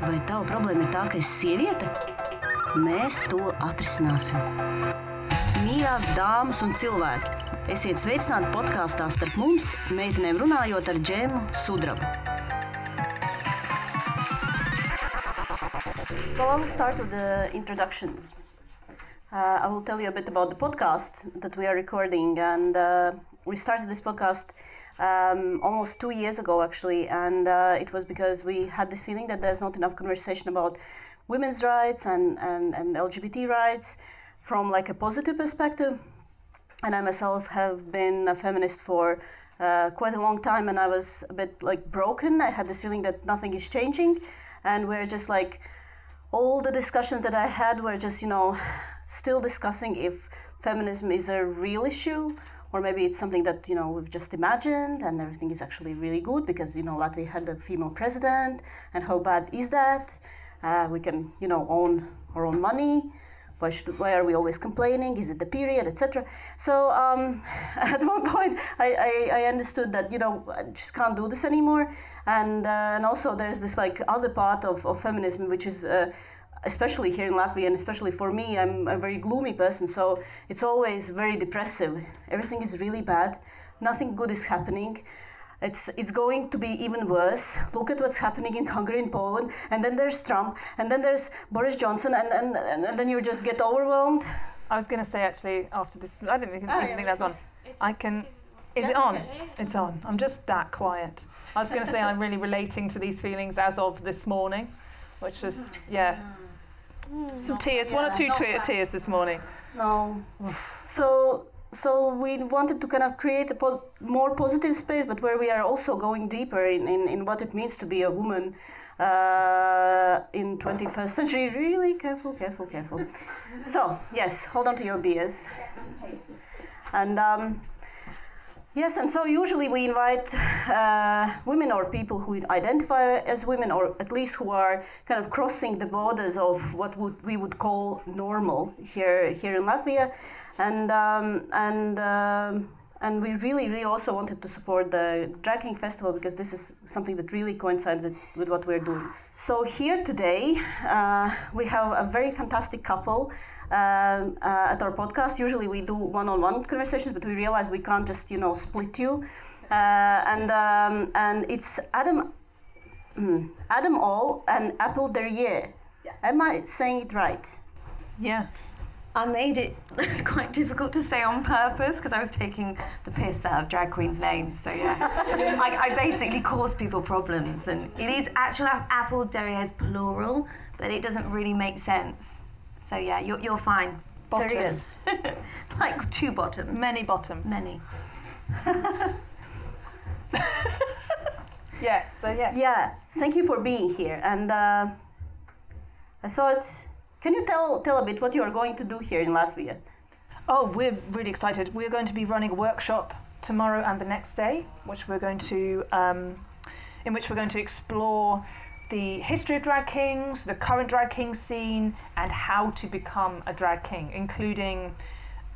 Vai tava problēma ir tā, ka esi sieviete? Mēs to atrisināsim. Mīļās dāmas un cilvēki, esiet sveicināti podkāstā starp mums, meitenēm runājot ar Džēmu Sudrabu. Well, I'll start with the introductions. Uh, I will tell you a bit about the podcast that we are recording, and uh, we started this podcast um, almost two years ago, actually, and uh, it was because we had this feeling that there's not enough conversation about women's rights and, and, and LGBT rights from like a positive perspective. And I myself have been a feminist for uh, quite a long time, and I was a bit like broken. I had this feeling that nothing is changing, and we're just like all the discussions that I had were just you know still discussing if feminism is a real issue or maybe it's something that you know we've just imagined and everything is actually really good because you know Latvia had a female president and how bad is that? Uh, we can you know own our own money. Why, should, why are we always complaining? Is it the period, etc.? So um, at one point, I, I, I, understood that you know I just can't do this anymore, and uh, and also there's this like other part of, of feminism which is uh, especially here in Latvia, and especially for me, I'm a very gloomy person, so it's always very depressive. Everything is really bad, nothing good is happening. It's, it's going to be even worse. Look at what's happening in Hungary and Poland, and then there's Trump, and then there's Boris Johnson, and, and, and then you just get overwhelmed. I was going to say actually after this, I didn't even, oh, even yeah, think that's on. I can. Is it on? It's on. I'm just that quiet. I was going to say I'm really relating to these feelings as of this morning, which was yeah Mm, Some tears, one or two tears this morning. No. so so we wanted to kind of create a pos- more positive space, but where we are also going deeper in, in, in what it means to be a woman uh, in 21st century. Really careful, careful, careful. so yes, hold on to your beers. And um, Yes, and so usually we invite uh, women or people who identify as women, or at least who are kind of crossing the borders of what would, we would call normal here here in Latvia, and um, and. Um, and we really, really also wanted to support the Drag King Festival because this is something that really coincides with what we're doing. So here today, uh, we have a very fantastic couple um, uh, at our podcast. Usually we do one-on-one conversations, but we realize we can't just you know split you. Uh, and um, and it's Adam mm, Adam All and Apple Derriere. Yeah. Am I saying it right? Yeah. I made it quite difficult to say on purpose because I was taking the piss out of drag queen's name. So yeah, I, I, basically cause people problems, and it is actually apple derrieres plural, but it doesn't really make sense. So yeah, you're, you're fine. Bottoms. like two bottoms. Many bottoms. Many. yeah, so yeah. Yeah, thank you for being here. And uh, I thought, can you tell, tell a bit what you are going to do here in Latvia? Oh, we're really excited. We're going to be running a workshop tomorrow and the next day, which we're going to, um, in which we're going to explore the history of drag kings, the current drag king scene, and how to become a drag king, including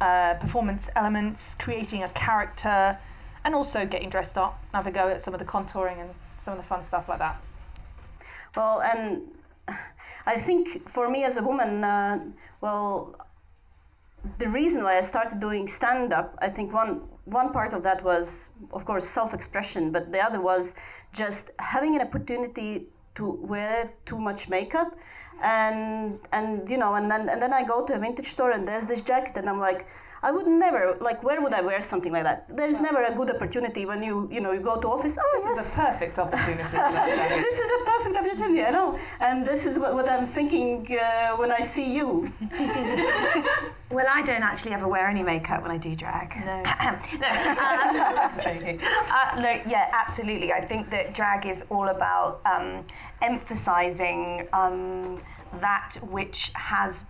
uh, performance elements, creating a character, and also getting dressed up, have a go at some of the contouring and some of the fun stuff like that. Well, and I think for me as a woman, uh, well, the reason why I started doing stand up, I think one one part of that was, of course, self expression, but the other was just having an opportunity to wear too much makeup and and you know and then and then I go to a vintage store and there's this jacket and I'm like I would never like where would I wear something like that? There's never a good opportunity when you you know you go to office. Oh yes, this is a perfect opportunity. this is a perfect opportunity. I know, and this is what, what I'm thinking uh, when I see you. well, I don't actually ever wear any makeup when I do drag. No, no, um, uh, no, yeah, absolutely. I think that drag is all about um, emphasizing um, that which has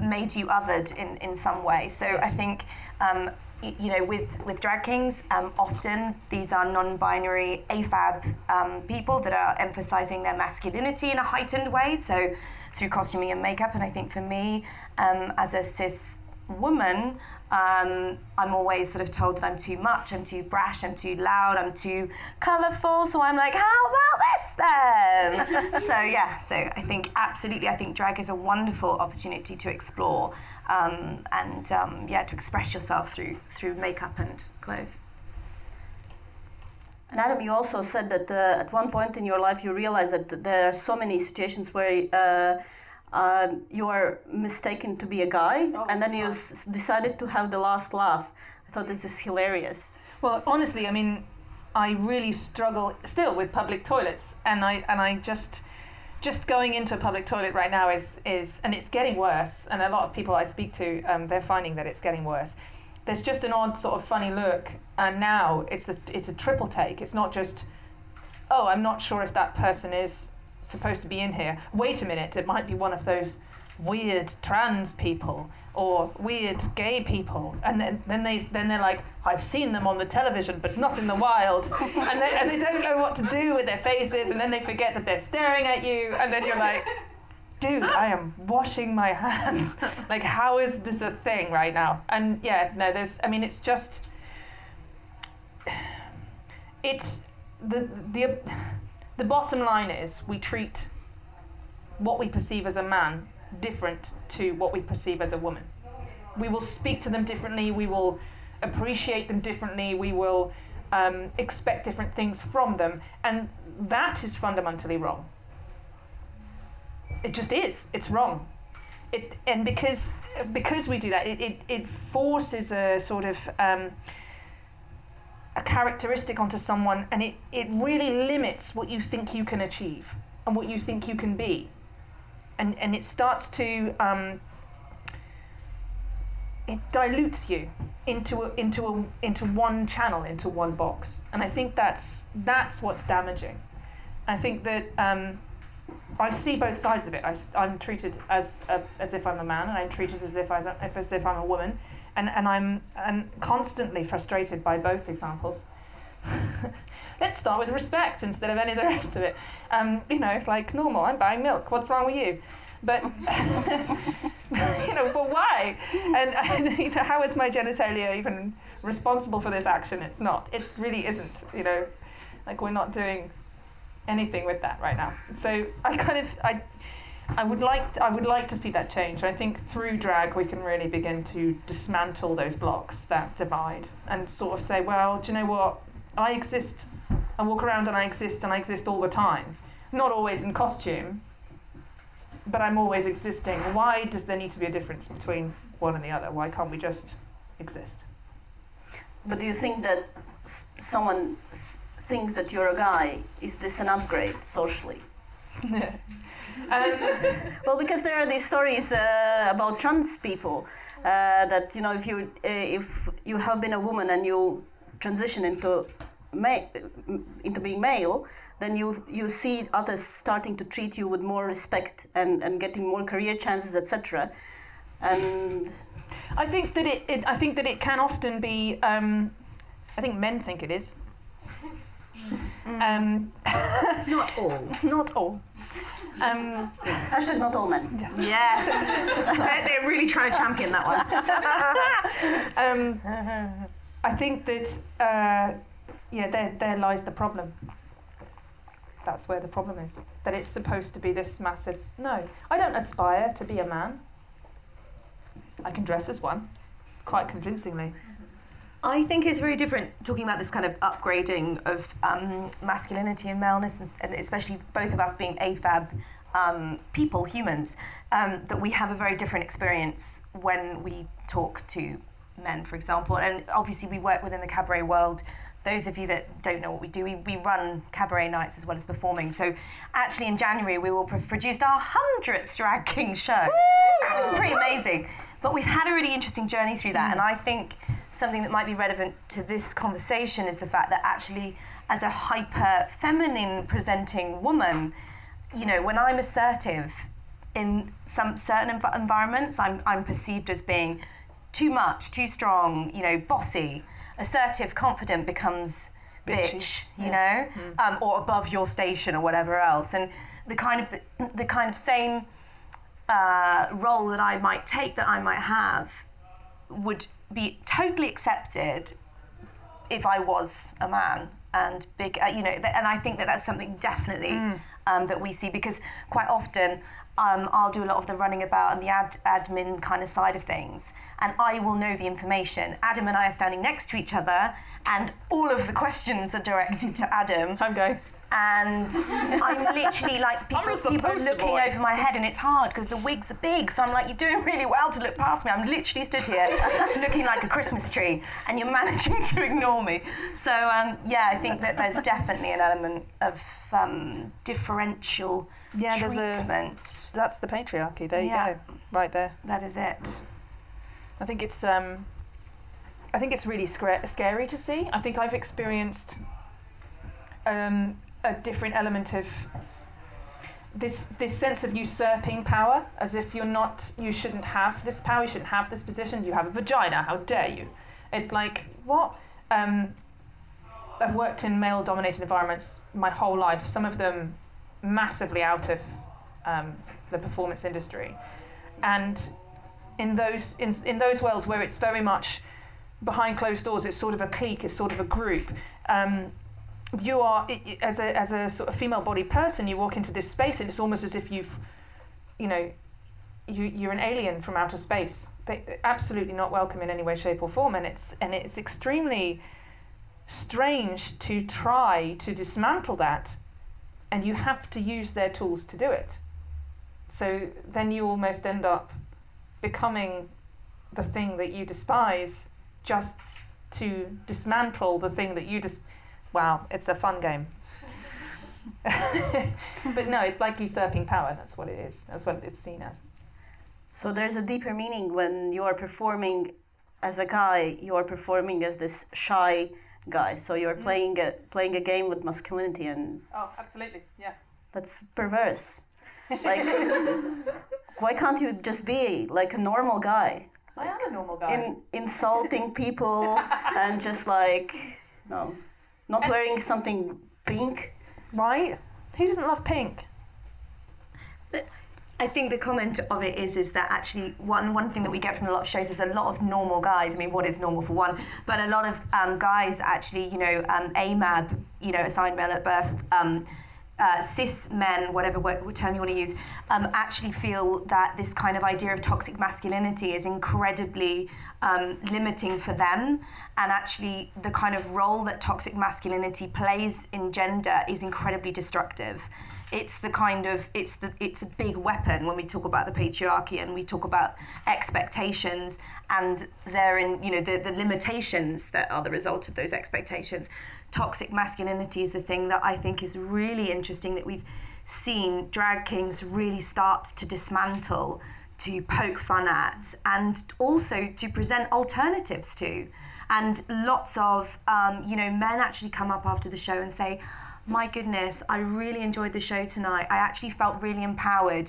made you othered in, in some way. So yes. I think, um, you know, with, with drag kings, um, often these are non binary AFAB um, people that are emphasizing their masculinity in a heightened way. So through costuming and makeup. And I think for me, um, as a cis woman, Um, I'm always sort of told that I'm too much, I'm too brash, I'm too loud, I'm too colourful. So I'm like, how about this then? so yeah, so I think absolutely, I think drag is a wonderful opportunity to explore um, and um, yeah, to express yourself through through makeup and clothes. And Adam, you also said that uh, at one point in your life you realized that there are so many situations where uh, uh, you are mistaken to be a guy, oh, and then you s- decided to have the last laugh. I thought this is hilarious. Well, honestly, I mean, I really struggle still with public toilets, and I and I just just going into a public toilet right now is is and it's getting worse. And a lot of people I speak to, um, they're finding that it's getting worse. There's just an odd sort of funny look, and now it's a it's a triple take. It's not just, oh, I'm not sure if that person is supposed to be in here. Wait a minute, it might be one of those weird trans people or weird gay people. And then, then they then they're like I've seen them on the television but not in the wild. And they, and they don't know what to do with their faces and then they forget that they're staring at you and then you're like dude I am washing my hands. Like how is this a thing right now? And yeah no there's I mean it's just it's the the the bottom line is we treat what we perceive as a man different to what we perceive as a woman. We will speak to them differently, we will appreciate them differently, we will um, expect different things from them, and that is fundamentally wrong. It just is. It's wrong. It, and because because we do that, it, it, it forces a sort of um, a characteristic onto someone and it, it really limits what you think you can achieve and what you think you can be. And, and it starts to, um, it dilutes you into a, into a, into one channel, into one box. And I think that's, that's what's damaging. I think that um, I see both sides of it. I, I'm treated as, a, as if I'm a man and I'm treated as if, I, as if I'm a woman and, and I'm and constantly frustrated by both examples. Let's start with respect instead of any of the rest of it. Um, you know, like normal, I'm buying milk. What's wrong with you? But you know, but why? And, and you know, how is my genitalia even responsible for this action? It's not. It really isn't. You know, like we're not doing anything with that right now. So I kind of I I would like to, I would like to see that change. I think through drag we can really begin to dismantle those blocks that divide and sort of say, well, do you know what? I exist. I walk around and I exist and I exist all the time. Not always in costume, but I'm always existing. Why does there need to be a difference between one and the other? Why can't we just exist? But do you think that s- someone s- thinks that you're a guy? Is this an upgrade socially? Um, well, because there are these stories uh, about trans people uh, that you know if you uh, if you have been a woman and you transition into ma- into being male, then you you see others starting to treat you with more respect and, and getting more career chances, etc. And I think that it, it, I think that it can often be. Um, I think men think it is. Mm. Um, not all. Not all. Um, yes. Hashtag not all men. Yes. yes. they're, they're, really trying to champion that one. um, I think that, uh, yeah, there, there lies the problem. That's where the problem is. That it's supposed to be this massive. No, I don't aspire to be a man. I can dress as one, quite convincingly. I think it's very different talking about this kind of upgrading of um, masculinity and maleness, and, and, especially both of us being AFAB um, people, humans, um, that we have a very different experience when we talk to men, for example. And obviously, we work within the cabaret world. Those of you that don't know what we do, we, we run cabaret nights as well as performing. So, actually, in January, we will pr- produce our 100th Drag King show, which is pretty amazing. But we've had a really interesting journey through that, and I think something that might be relevant to this conversation is the fact that actually, as a hyper feminine presenting woman, you know, when I'm assertive in some certain env- environments, I'm, I'm perceived as being too much, too strong, you know, bossy. Assertive, confident becomes bitch, you yeah. know, mm. um, or above your station or whatever else. And the kind of the, the kind of same uh, role that I might take, that I might have, would be totally accepted if I was a man and big, uh, you know, th- and I think that that's something definitely um, that we see because quite often um, I'll do a lot of the running about and the ad- admin kind of side of things, and I will know the information. Adam and I are standing next to each other, and all of the questions are directed to Adam I'm going. And I'm literally like people, people are looking boy. over my head, and it's hard because the wigs are big. So I'm like, you're doing really well to look past me. I'm literally stood here looking like a Christmas tree, and you're managing to ignore me. So um, yeah, I think that there's definitely an element of um, differential Yeah, there's a- treatment. That's the patriarchy. There you Yeah. go. Right there. That is it. I think it's um, I think it's really scra- scary to see. I think I've experienced um, a different element of this this sense of usurping power, as if you're not, you shouldn't have this power, you shouldn't have this position. You have a vagina. How dare you? It's like what? Um, I've worked in male-dominated environments my whole life. Some of them massively out of um, the performance industry, and in those in, in those worlds where it's very much behind closed doors, it's sort of a clique, it's sort of a group. Um, you are as a as a sort of female bodied person, you walk into this space, and it's almost as if you've, you know, you you're an alien from outer space. They absolutely not welcome in any way, shape, or form, and it's and it's extremely strange to try to dismantle that, and you have to use their tools to do it. So then you almost end up becoming the thing that you despise just to dismantle the thing that you just wow it's a fun game. But no it's like usurping power that's what it is that's what it's seen as. So there's a deeper meaning when you are performing as a guy, you are performing as this shy guy. So you're mm. playing a playing a game with masculinity, and oh absolutely yeah. That's perverse. Like, why can't you just be like a normal guy, i am a normal guy. in insulting people and just like no, not wearing something pink? right who doesn't love pink I think the comment of it is is that actually one one thing that we get from a lot of shows is a lot of normal guys. I mean, what is normal for one? But a lot of um, guys actually, you know, um, AMAB, you know, assigned male at birth. Um, uh, cis men, whatever word, term you want to use, um, actually feel that this kind of idea of toxic masculinity is incredibly um, limiting for them. And actually, the kind of role that toxic masculinity plays in gender is incredibly destructive it's the kind of it's the it's a big weapon when we talk about the patriarchy and we talk about expectations and therein you know the, the limitations that are the result of those expectations toxic masculinity is the thing that i think is really interesting that we've seen drag kings really start to dismantle to poke fun at and also to present alternatives to and lots of um, you know men actually come up after the show and say my goodness, I really enjoyed the show tonight. I actually felt really empowered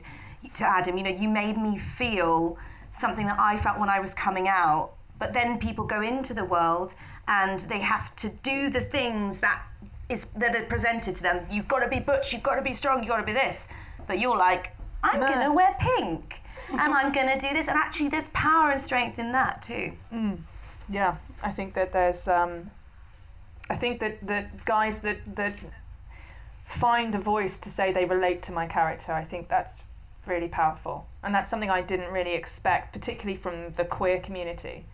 to Adam. You know, you made me feel something that I felt when I was coming out. But then people go into the world and they have to do the things that is that are presented to them. You've got to be butch, you've got to be strong, you've got to be this. But you're like, I'm No. going to wear pink and I'm going to do this. And actually, there's power and strength in that too. Yeah, I think that there's. Um, I think that that guys that that find a voice to say they relate to my character. I think that's really powerful, and that's something I didn't really expect, particularly from the queer community,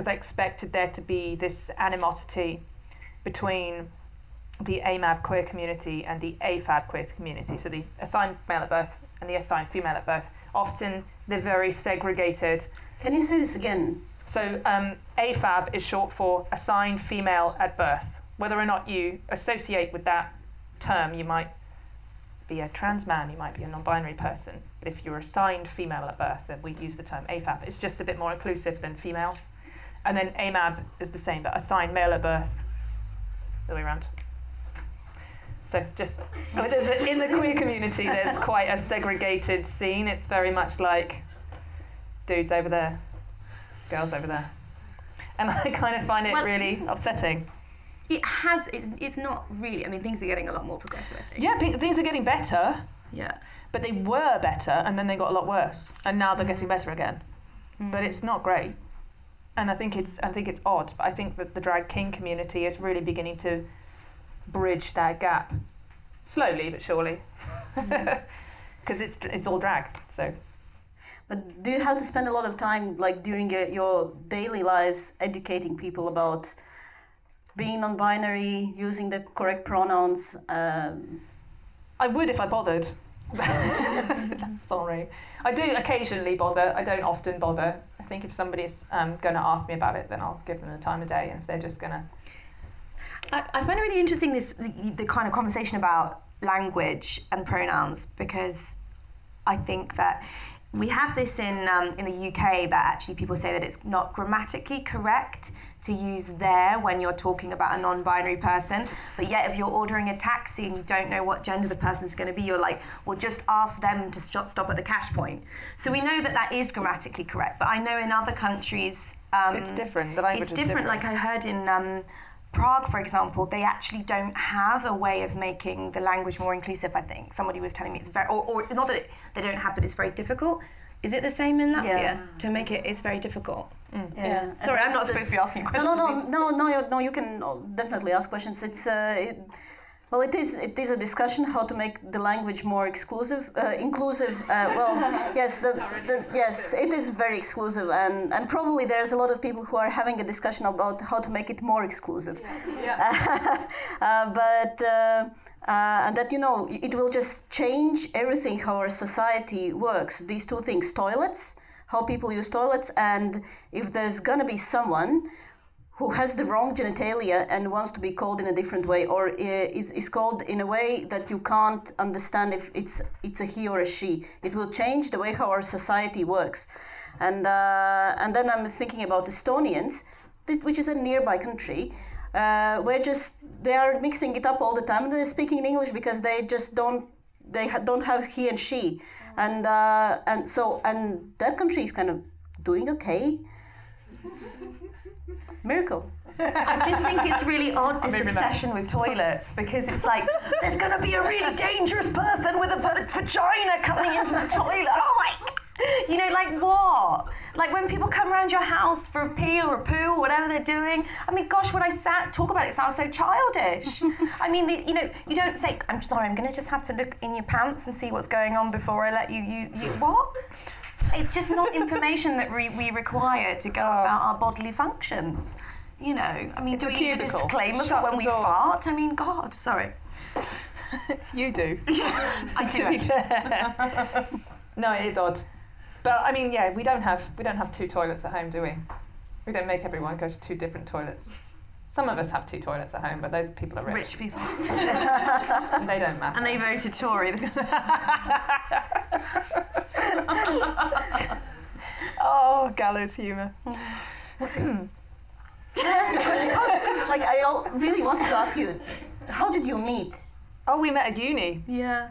because I expected there to be this animosity between the AMAB queer community and the AFAB queer community. So the assigned male at birth and the assigned female at birth. Often they're very segregated. Can you say this again? So um, AFAB is short for assigned female at birth. Whether or not you associate with that term, you might be a trans man, you might be a non-binary person. But if you're assigned female at birth, then we use the term AFAB. It's just a bit more inclusive than female. And then AMAB is the same, but assigned male at birth, the other way around. So just I mean, there's a, in the queer community, there's quite a segregated scene. It's very much like dudes over there, girls over there, and I kind of find it Well- really upsetting. It has, it's, it's not really, I mean, things are getting a lot more progressive, I think. Yeah, p- things are getting better, Yeah. but they were better, and then they got a lot worse, and now they're getting better again. Hmm. But it's not great. And I think it's I think it's odd, but I think that the drag king community is really beginning to bridge that gap, slowly but surely, because it's it's all drag. So But do you have to spend a lot of time, like during your, your daily lives, educating people about being non-binary, using the correct pronouns? Um, I would if I bothered. Sorry, I do occasionally bother. I don't often bother. I think if somebody's um, going to ask me about it, then I'll give them the time of day. And if they're just going to, I, find it really interesting this the, the kind of conversation about language and pronouns because I think that we have this in um, in the UK that actually people say that it's not grammatically correct to use there when you're talking about a non-binary person but yet if you're ordering a taxi and you don't know what gender the person's going to be you're like well just ask them to stop, stop at the cash point so we know that that is grammatically correct but i know in other countries um, it's different. The language it's is different. different. Like I heard in um, Prague, for example, they actually don't have a way of making the language more inclusive. I think somebody was telling me it's very, or, or not that it, they don't have, but it's very difficult. Is it the same in Latvia? Yeah. To make it, it's very difficult. yeah. And Sorry, I'm not supposed to be asking questions. No, no, no, no, no, you- no. You can uh, definitely ask questions. It's uh, it, well, it is it is a discussion how to make the language more exclusive, uh, inclusive. Uh, well, yes, the, the, yes, it is very exclusive, and and probably there's a lot of people who are having a discussion about how to make it more exclusive. uh, but. Uh, uh, and that you know it will just change everything how our society works these two things toilets how people use toilets and if there's gonna be someone who has the wrong genitalia and wants to be called in a different way or uh, is, is called in a way that you can't understand if it's it's a he or a she. It will change the way how our society works. And uh, and then i'm thinking about estonians which is a nearby country uh, where just they are mixing it up all the time. They're speaking in english because they just don't they don't have he and she. And uh, and so and that country is kind of doing okay miracle I just think it's really odd this moving that. obsession with toilets because it's like there's going to be a really dangerous person with a v- vagina coming into the toilet. Oh my! You know, like what? Like when people come around your house for a pee or a poo or whatever they're doing. I mean, gosh, when I sat talk about it, it sounds so childish. I mean, the, you know, you don't think I'm sorry. I'm going to just have to look in your pants and see what's going on before I let you. You, you what? It's just not information that we, we require to go about our bodily functions. You know, I mean, It's do we need a disclaimer Shut when we door. fart? I mean, God, sorry. you do. I do. No, it is odd. But I mean, yeah, we don't have we don't have two toilets at home, do we? We don't make everyone go to two different toilets. Some of us have two toilets at home, but those people are rich. Rich people. They don't matter. And they voted Tory. Oh, gallows humour. Can I ask you a question? How, like, I really wanted to ask you, how did you meet? Oh, we met at uni. yeah.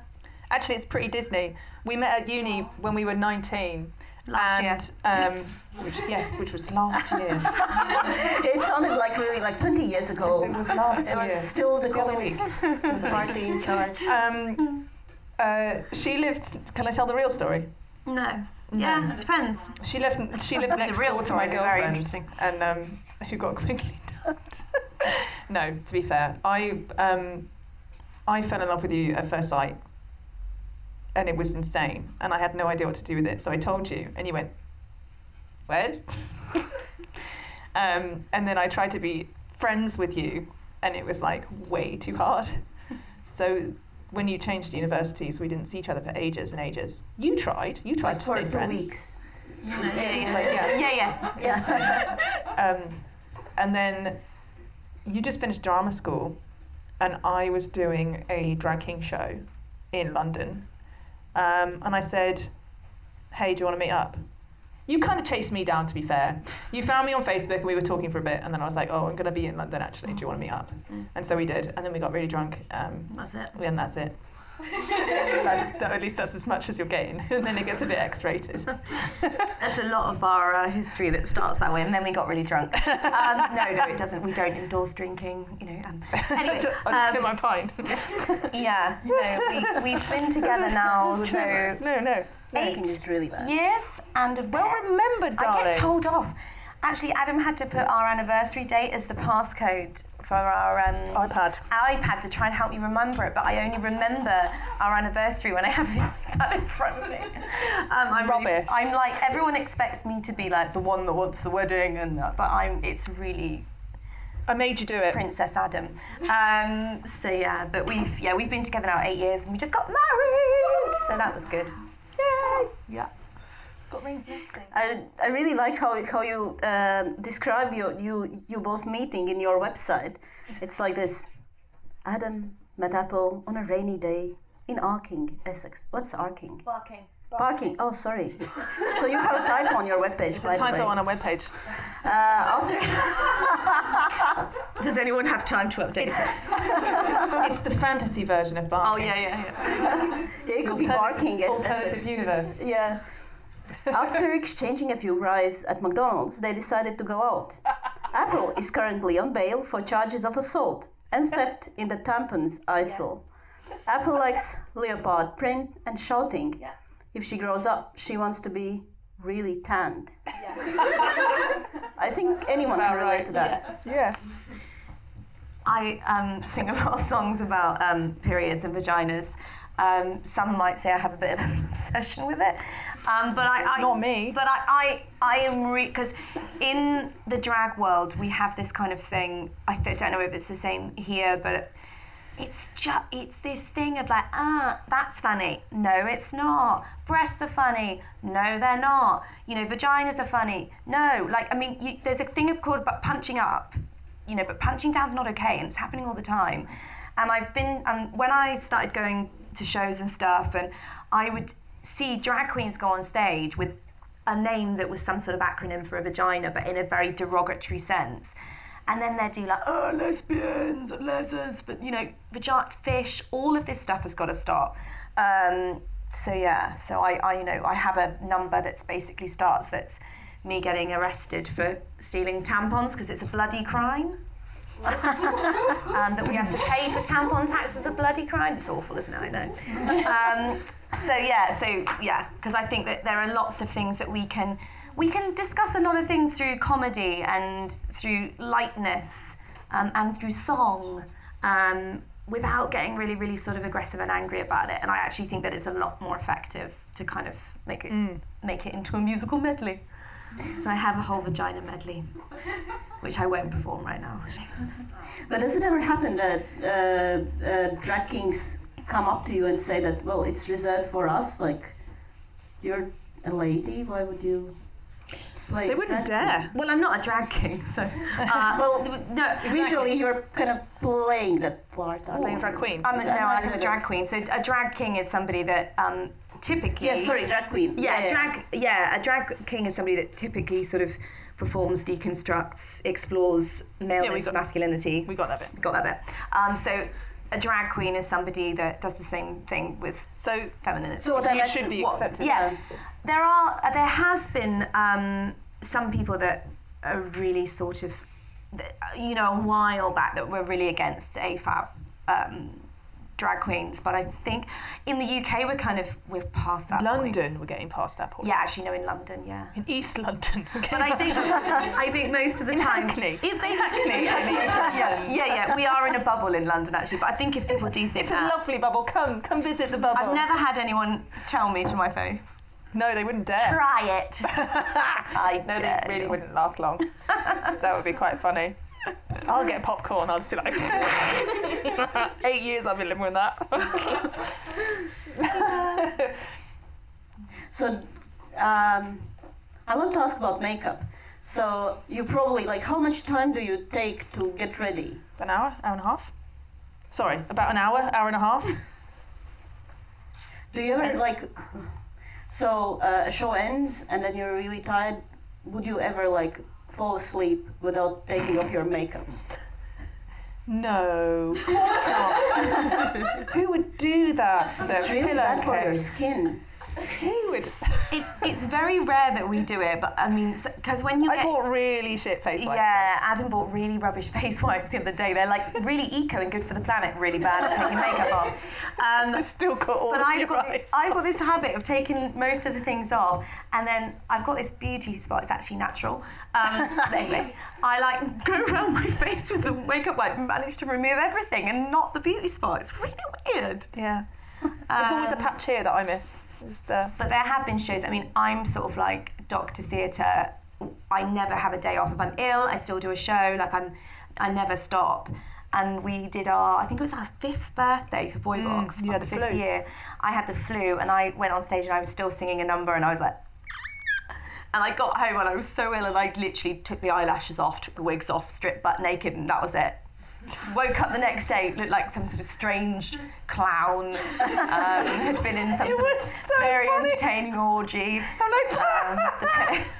Actually, it's pretty Disney. We met at uni when we were 19. Last and, Um, which, yes, which was last year. It sounded like really like 20 years ago. It was last year. It was still the The communist party in charge. Um, uh, she lived. Can I tell the real story? No. Yeah, it depends. She lived. She lived next real door to my story, very girlfriend, interesting. and um, who got quickly dumped. no, to be fair, I um, I fell in love with you at first sight, and it was insane, and I had no idea what to do with it. So I told you, and you went, "Where?" um, and then I tried to be friends with you, and it was like way too hard. So when you changed universities, we didn't see each other for ages and ages. You tried. You tried Like to for stay two friends. weeks. Yeah, yeah. yeah. yeah. Yeah. Um, and then you just finished drama school, and I was doing a drag king show in London. Um, and I said, Hey, do you want to meet up? You kind of chased me down, to be fair. You found me on Facebook and we were talking for a bit, and then I was like, Oh, I'm going to be in London actually. Do you want to meet up? Mm. And so we did, and then we got really drunk, um, That's it. and that's it. That's, that, at least that's as much as you're getting, and then it gets a bit X rated. That's a lot of our uh, history that starts that way, and then we got really drunk. Um, no, no, it doesn't. We don't endorse drinking. You know. Um, anyway, I'll just um, my pint. yeah. No, we, we've been together now so no, no. Drinking eight is really bad. years and a bit. Well remembered, darling. I get told off. Actually, Adam had to put our anniversary date as the passcode for our um, iPad. iPad to try and help me remember it, but I only remember our anniversary when I have the iPad in front of me. Um, I'm really- Rubbish. I'm like everyone expects me to be like the one that wants the wedding, and that, but I'm. It's really I made you do it. Princess Adam. Um, so yeah, but we've yeah we've been together now eight years, and we just got married, so that was good. Yay! Yeah. Got rings and everything. I, I really like how, how you um describe your, you, you both meeting in your website. It's like this Adam met Apple on a rainy day in Arking, Essex. What's Arking? Barking. Parking. Oh, sorry. so you have a typo on your webpage, It's by a the way. typo on a webpage. Uh, after, Does anyone have time to update? It's, it's the fantasy version of Barking. oh yeah, yeah, yeah. yeah, it could be barking at Essex. universe. Yeah. After exchanging a few rides at McDonald's, they decided to go out. Apple is currently on bail for charges of assault and theft in the tampons aisle. Apple likes leopard print and shouting. Yeah. If she grows up, she wants to be really tanned. I think anyone can relate right, to that. Yeah. I um, sing a lot of songs about um, periods and vaginas. Um, some might say I have a bit of an obsession with it, um, but I, I Not me. But I, I, I am because in the drag world we have this kind of thing. I don't know if it's the same here, but it's just it's this thing of like ah that's funny. No, it's not. Breasts are funny. No, they're not. You know, vaginas are funny. No, like I mean, you, there's a thing called about punching up you know, but punching down's not okay, and it's happening all the time. And I've been, and when I started going to shows and stuff, and I would see drag queens go on stage with a name that was some sort of acronym for a vagina, but in a very derogatory sense. And then they'd do like, oh, lesbians, lesbians, but you know, vagina, fish, all of this stuff has got to stop. Um, so yeah, so I, I, you know, I have a number that's basically starts that's me getting arrested for stealing tampons because it's a bloody crime. and that we have to pay for tampon tax is a bloody crime. It's awful, isn't it? I know. Um, so yeah, so yeah, because I think that there are lots of things that we can we can discuss a lot of things through comedy and through lightness um, and through song. Um, without getting really, really sort of aggressive and angry about it, and I actually think that it's a lot more effective to kind of make it make it into a musical medley. So I have a whole vagina medley, which I won't perform right now. But does it ever happen that uh, uh, drag kings come up to you and say that, well, it's reserved for us? Like, you're a lady, why would you play? They wouldn't drag dare. Well, I'm not a drag king, so uh, well, no. queen? Visually, you're kind of playing that part. aren't Playing you? for a queen. I'm a, no, I'm not a drag queen. So a drag king is somebody that um, typically. Yes, sorry, drag queen. Yeah, drag. Yeah, a drag king is somebody that typically sort of performs, deconstructs, explores maleness, got- masculinity. We got that bit. got that bit. Um, so a drag queen is somebody that does the same thing with So femininity. So you should be what- accepted. yeah, there are. There has been um, some people that are really sort of, you know, a while back that were really against AFAB um, drag queens, but I think in the UK we're kind of we're past that. point. London, we're getting past that point. Yeah, actually, no, in London, yeah. In East London, But I think I think most of the In time, Hackney. if they Hackney, yeah, yeah, yeah, we are in a bubble in London actually. But I think if people do think It's a lovely bubble. Come, come visit the bubble. I've never had anyone tell me to my face, No, they wouldn't dare. try it. I No, they really wouldn't last long. that would be quite funny. I'll get popcorn. I'll just be like, eight years I've been living with that. So, um, I want to ask about makeup. So, you probably, like, how much time do you take to get ready? An hour, hour and a half. Sorry, about an hour, hour and a half. Do you ever, like, so uh, a show ends and then you're really tired? Would you ever, like, fall asleep without taking off your makeup? No, of course not. Who would do that It's really bad for your skin. Who liquid. It's it's very rare that we do it, but I mean, because when you I get bought really shit face wipes. yeah, Adam bought really rubbish face wipes the other day. They're like really eco and good for the planet, really bad at taking makeup off. Um. I still got all but I've got, this, I've got this habit of taking most of the things off, and then I've got this beauty spot. It's actually natural. Um, anyway, I like go around my face with the makeup wipe and manage to remove everything and not the beauty spot. It's really weird. yeah. There's always a Um, patch here that I miss. Just uh, But there have been shows. I mean, I'm sort of like Doctor Theatre. I never have a day off. If I'm ill, I still do a show. Like I'm, I never stop. And we did our, I think it was our fifth birthday for Boy Box. Mm, you our had the fifth flu. year. I had the flu, and I went on stage and I was still singing a number, and I was like. And I got home and I was so ill, and I literally took the eyelashes off, took the wigs off, stripped butt naked, and that was it. Woke up the next day, looked like some sort of strange clown. Um, had been in some It sort of was so very funny. entertaining orgy. I'm like,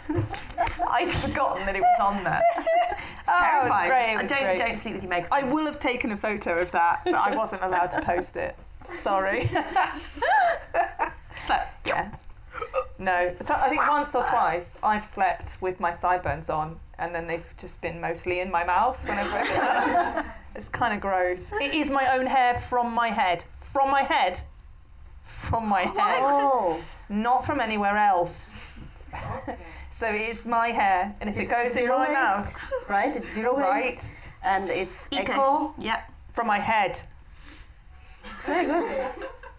Um, I'd forgotten that it was on there. Oh, terrifying. great, was don't great. don't sleep with your makeup. I will have taken a photo of that, but I wasn't allowed to post it. Sorry. But, Yeah. No. So I think once or twice I've slept with my sideburns on, and then they've just been mostly in my mouth whenever. it's kind of gross. It is my own hair from my head. From my head. From my head. Oh, Not from anywhere else. so it's my hair, and if it's it goes in my waste, mouth, right? It's zero Right. waste, and it's Eco. eco. yeah. from my head. It's very good.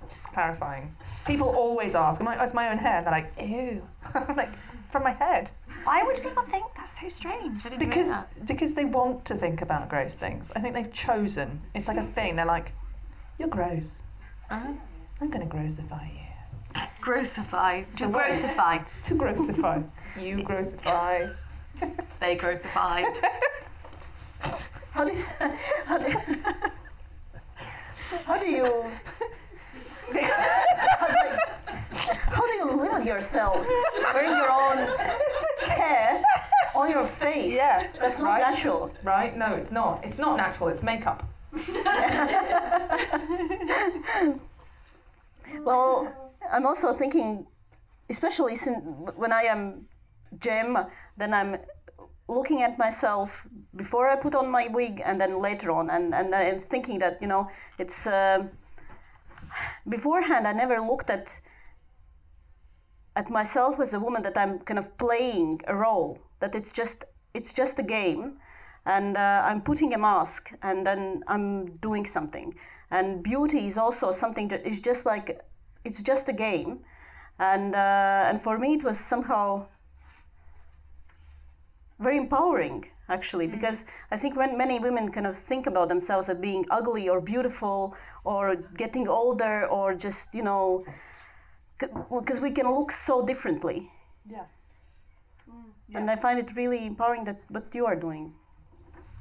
Just clarifying. People always ask, "Am I? It's my own hair?" And they're like, "Ew." I'm like, "From my head." Why would people think that's so strange? I didn't Because that. because they want to think about gross things. I think they've chosen. It's like a thing. They're like, "You're gross. Uh-huh. I'm going to grossify you." Grossify. To The grossify. To grossify. you grossify. They grossified. How do, how do, how do you how do, how do you live with yourselves wearing your own hair on your face? Yeah, that's not right. natural. Right? No, it's not. It's not natural. It's makeup. Well, I'm also thinking, especially since when I am Jem, then I'm looking at myself before I put on my wig and then later on, and, and I'm thinking that, you know, it's. Uh, beforehand, I never looked at at myself as a woman that I'm kind of playing a role, that it's just it's just a game, and uh, I'm putting a mask, and then I'm doing something. And beauty is also something that is just like it's just a game, and uh, and for me it was somehow very empowering actually because I think when many women kind of think about themselves as being ugly or beautiful or getting older or just you know because we can look so differently Yeah. And I find it really empowering that what you are doing.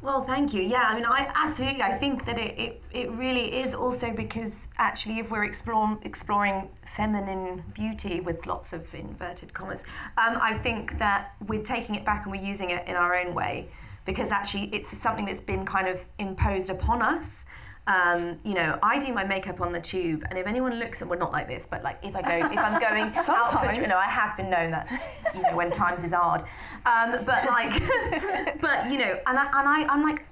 Well, thank you. Yeah, I mean, I absolutely. I think that it, it, it really is also because actually, if we're explore, exploring feminine beauty with lots of inverted commas, um, I think that we're taking it back and we're using it in our own way because actually, it's something that's been kind of imposed upon us. Um, you know, I do my makeup on the tube, and if anyone looks at, well, not like this, but like if I go, if I'm going out for, you know, I have been known that, you know, when times is hard. Um, but like, but you know, and I, and I, I'm like,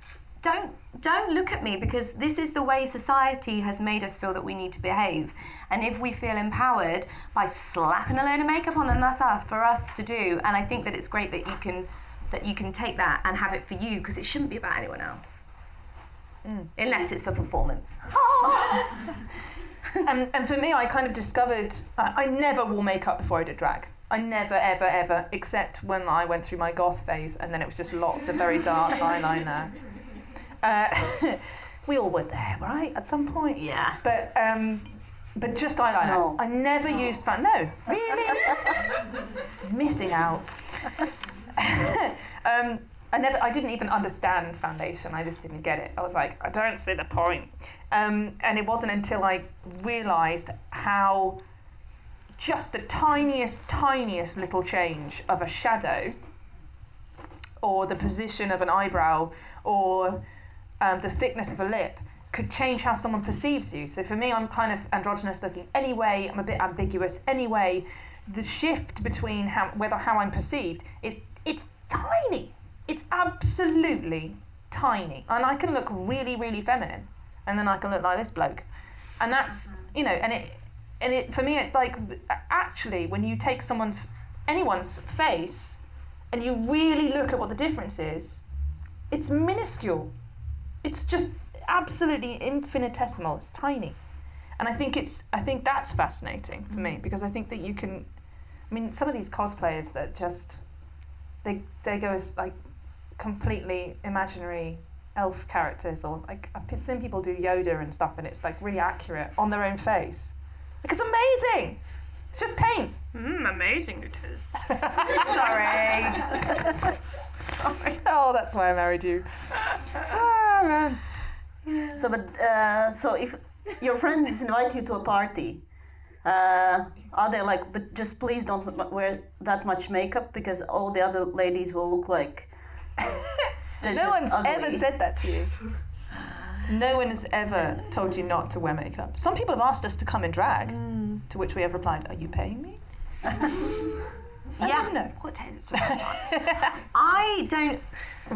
don't don't look at me because this is the way society has made us feel that we need to behave. And if we feel empowered by slapping a load of makeup on, then that's us for us to do. And I think that it's great that you can that you can take that and have it for you because it shouldn't be about anyone else. Unless it's for performance. and, and for me, I kind of discovered I, I never wore makeup before I did drag. I never, ever, ever, except when I went through my goth phase, and then it was just lots of very dark eyeliner. Uh, we all were there, right? At some point. Yeah. But um, but just eyeliner. No. I never used fan. No, really. Missing out. um, I never. I didn't even understand foundation. I just didn't get it. I was like, I don't see the point. Um, and it wasn't until I realised how just the tiniest, tiniest little change of a shadow, or the position of an eyebrow, or um, the thickness of a lip could change how someone perceives you. So for me, I'm kind of androgynous looking anyway. I'm a bit ambiguous anyway. the shift between how whether how I'm perceived is it's tiny. It's absolutely tiny, and I can look really really feminine, and then I can look like this bloke, and that's you know, and it and it for me it's like actually when you take someone's anyone's face and you really look at what the difference is, it's minuscule. It's just absolutely infinitesimal. It's tiny. And I think it's I think that's fascinating for me mm. because I think that you can I mean some of these cosplayers that just they they go as like completely imaginary elf characters or like I've seen people do Yoda and stuff and it's like really accurate on their own face. Like it's amazing. It's just paint. Mm, amazing it is. Sorry. Oh, that's why I married you. Ah, man. So, but uh, so if your friends invite you to a party, uh, are they like, but just please don't wear that much makeup because all the other ladies will look like. No one's ugly. ever said that to you. No one has ever told you not to wear makeup. Some people have asked us to come in drag, to which we have replied, Are you paying me? Yeah. don't. What day is it? I don't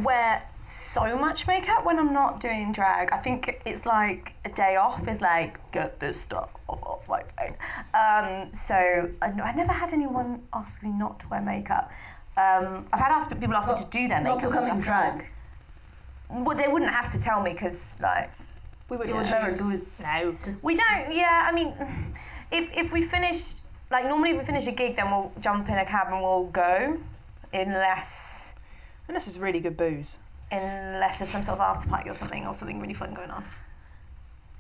wear so much makeup when I'm not doing drag. I think it's like a day off is like get this stuff off, off my face. Um, so I never had anyone ask me not to wear makeup. Um, I've had asked people ask me to do their Not makeup. to come in and drag. Well, they wouldn't have to tell me because like We would You would never do it. No. Just we don't. Yeah, I mean, if if we finish like normally if we finish a gig, then we'll jump in a cab and we'll go, unless Unless it's really good booze. unless there's some sort of after party or something or something really fun going on.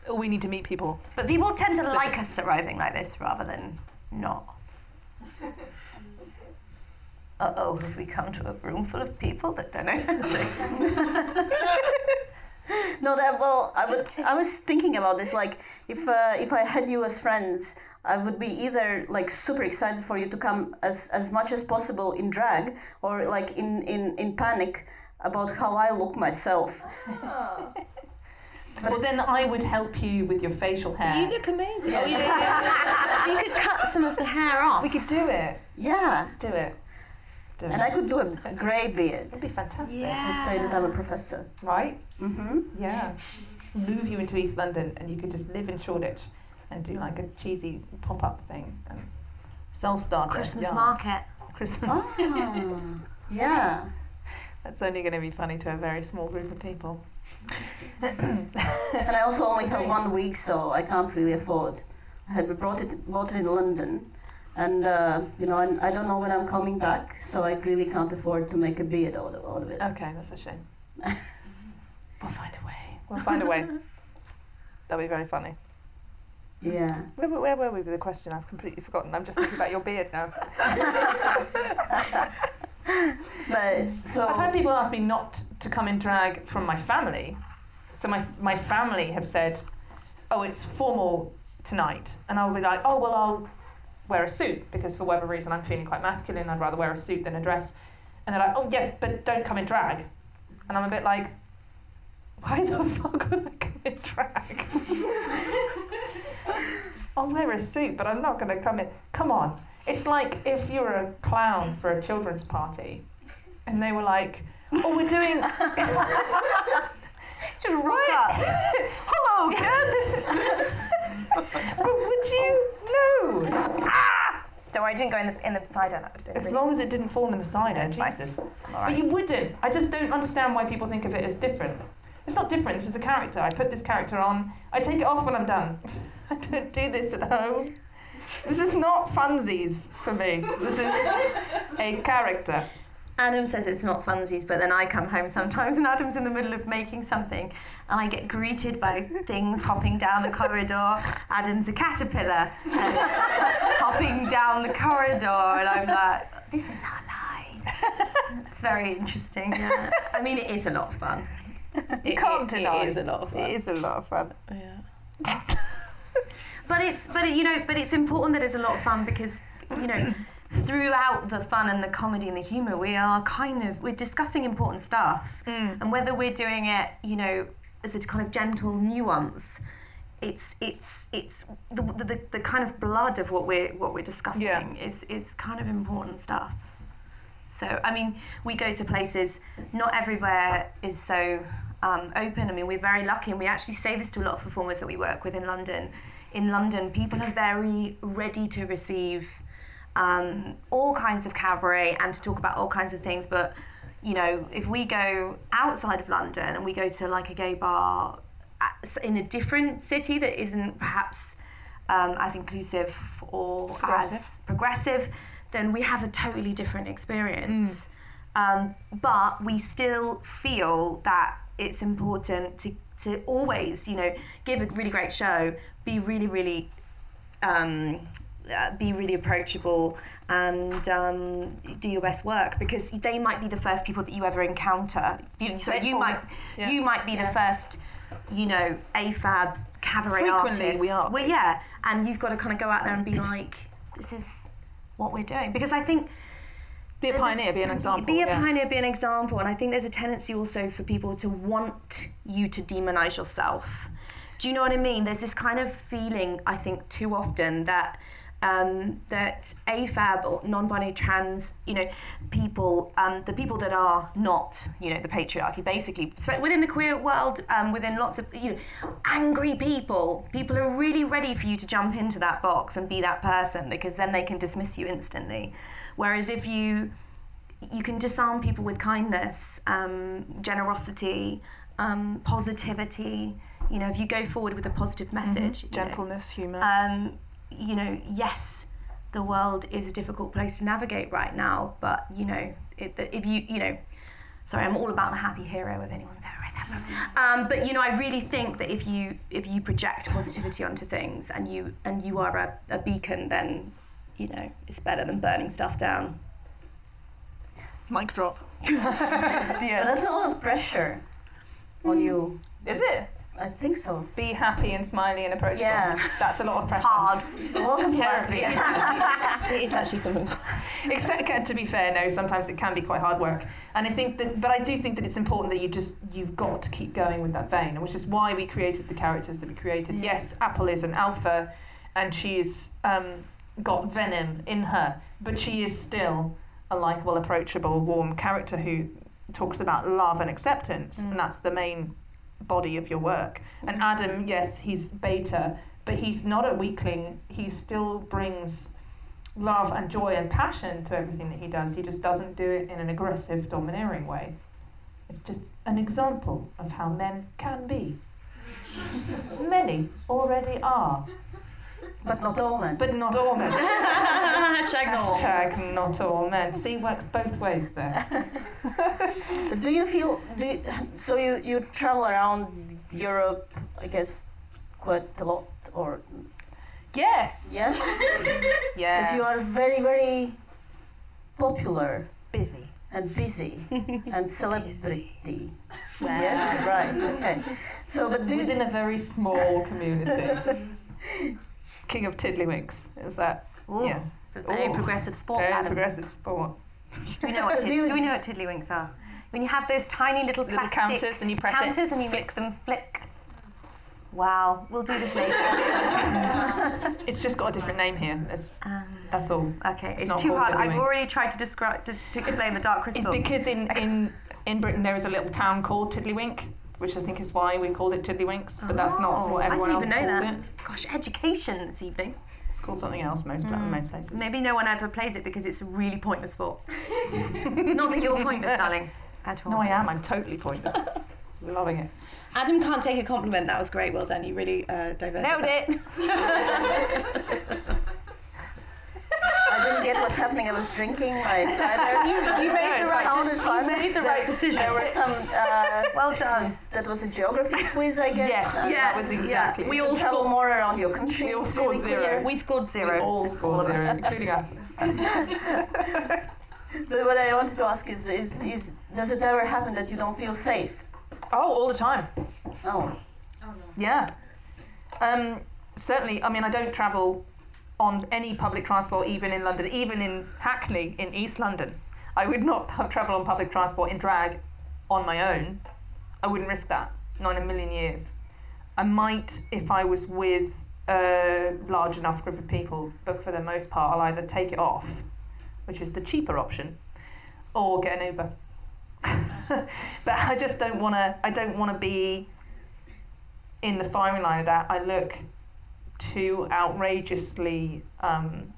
Or we need to meet people. But people tend to It's like us arriving like this rather than not. Uh oh, have we come to a room full of people that don't know? no, that well, I was I was thinking about this. Like, if uh, if I had you as friends, I would be either like super excited for you to come as as much as possible in drag, or like in in in panic about how I look myself. But well, then I would help you with your facial hair. You look amazing. Oh, you, do? you could cut some of the hair off. we could do it. yeah, Let's do it. Do it. and I could do a grey beard. It'd be fantastic. Yeah. I'd say that I'm a professor. Right? Mm-hmm. Yeah. Move you into East London and you could just live in Shoreditch and do like a cheesy pop up thing and self starter. Christmas market. Christmas. Ah, yeah. That's only going to be funny to a very small group of people. And I also only have one week, so I can't really afford. I had brought it, bought it in London, and uh, you know, I, I don't know when I'm coming back, so I really can't afford to make a beard out of, out of it. Okay, that's a shame. we'll find a way. We'll find a way. That'll be very funny. Yeah. Where, were- where were we with the question? I've completely forgotten. I'm just thinking about your beard now. But so I've had people ask me not to come in drag from my family. So my my family have said, "Oh, it's formal tonight," and I'll be like, "Oh, well, I'll wear a suit because for whatever reason I'm feeling quite masculine. I'd rather wear a suit than a dress." And they're like, "Oh, yes, but don't come in drag." And I'm a bit like, "Why the fuck would I come in drag?" I'll wear a suit, but I'm not going to come in. Come on. It's like if you were a clown for a children's party and they were like, oh, we're doing. Just right. Hello, kids. but would you? No. Ah! Don't worry, I didn't go in the in the side down. As long as it didn't fall in the fine. Jesus. All But you wouldn't. I just don't understand why people think of it as different. It's not different. it's is a character. I put this character on. I take it off when I'm done. I don't do this at home. This is not funsies for me. This is a character. Adam says it's not funsies, but then I come home sometimes and Adam's in the middle of making something and I get greeted by things hopping down the corridor. Adam's a caterpillar and hopping down the corridor and I'm like, this is our lives. It's very interesting. Yeah. I mean, it is a lot of fun. You can't deny It is a lot of fun. It is a lot of fun. Yeah. but it's but you know but it's important that it's a lot of fun because you know throughout the fun and the comedy and the humor we are kind of we're discussing important stuff Mm. and whether we're doing it you know as a kind of gentle nuance it's it's it's the, the, the kind of blood of what we're what we're discussing Yeah. is is kind of important stuff. So I mean, we go to places. Not everywhere is so um, open. I mean, we're very lucky, and we actually say this to a lot of performers that we work with in London. In London, people are very ready to receive um, all kinds of cabaret and to talk about all kinds of things. But you know, if we go outside of London and we go to like a gay bar in a different city that isn't perhaps um, as inclusive or as Progressive. progressive, then we have a totally different experience. Um, but we still feel that it's important to, to always, you know, give a really great show, be really, really, um, uh, be really approachable, and um, do your best work because they might be the first people that you ever encounter. You, so you might, yeah. you might be the first, you know, AFAB cabaret Frequently artist. we are. Well, yeah, and you've got to kind of go out there and be like, this is what we're doing because I think Be a pioneer, be an example. Be a yeah. pioneer, be an example. And I think there's a tendency also for people to want you to demonize yourself. Do you know what I mean? There's this kind of feeling, I think, too often that um, that AFAB or non-binary trans, you know, people, um, the people that are not, you know, the patriarchy, basically within the queer world, um, within lots of, you know, angry people, people are really ready for you to jump into that box and be that person because then they can dismiss you instantly. Whereas if you you can disarm people with kindness, um, generosity, um, positivity. You know, if you go forward with a positive message, you know, Gentleness, humour. um, you know, yes, the world is a difficult place to navigate right now, but you know, it, if you, you know, sorry, I'm all about the happy hero. If anyone's ever read that book, um, but you know, I really think that if you if you project positivity onto things and you and you are a, a beacon, then you know, it's better than burning stuff down. Mic drop. But that's a lot of pressure on you. Is it? I think so. Be happy and smiley and approachable. Yeah. That's a lot of pressure. Hard. Welcome to Terribly. It is actually something. Except to be fair, no, sometimes it can be quite hard work. And I think that, but I do think that it's important that you just, you've got to keep going with that vein, which is why we created the characters that we created. Yes, Apple is an alpha and she's um, got venom in her, but she is still a likable, approachable, warm character who talks about love and acceptance, and that's the main body of your work. And Adam, yes, he's beta, but he's not a weakling. He still brings love and joy and passion to everything that he does. He just doesn't do it in an aggressive, domineering way. It's just an example of how men can be. Many already are, But not all men. but not all men. Hashtag Hashtag not all men. See, works both ways there. do you feel do you, so you, you travel around Europe I guess quite a lot or Yes. yeah Yeah. because you are very very popular busy. and busy and celebrity yes right okay so but do you, Within a very small community. King of Tiddlywinks. Is that? Ooh, Yeah. It's a very Ooh. progressive sport, Very Adam. progressive sport. Do we know what tid- do we know what tiddlywinks are? When you have those tiny little Little counters and you press it. counters and you make them flick. Wow, we'll do this later. It's just got a different name here. That's, Um, that's all. okay, It's it's, too hard. I've already tried to describe to, to explain the dark It's crystal. because in, in, in Britain there is a little town called Tiddlywink, which I think is why we called it Tiddlywinks, but that's not Oh, what I everyone didn't else know calls that. it. Gosh, education this evening. It's called something else most, pla- most places. Maybe no one ever plays it because it's a really pointless sport. Not that you're pointless, darling. At all. No, I am. I'm totally pointless. We're loving it. Adam can't take a compliment. That was great. Well done. You really uh, diverted. Nailed it. I didn't get what's happening I was drinking my cider You made the right. sounded fun You made the right decision. there were some uh, well done that was a geography quiz I guess Yes, and yeah, that was exactly. We all travel scored. more around your country We all scored really zero. clear. We scored zero. We all scored of us. zero, including us. But what I wanted to ask is, is, is does it ever happen that you don't feel safe? Oh, all the time. Oh, Oh no. Yeah. Um, certainly, I mean, I don't travel on any public transport, even in London, even in Hackney in East London. I would not travel on public transport in drag on my own. I wouldn't risk that. Not in a million years. I might if I was with a large enough group of people, but for the most part, I'll either take it off, which is the cheaper option, or get an Uber. but I just don't want to. I don't want to be in the firing line of that. I look too outrageously. Um,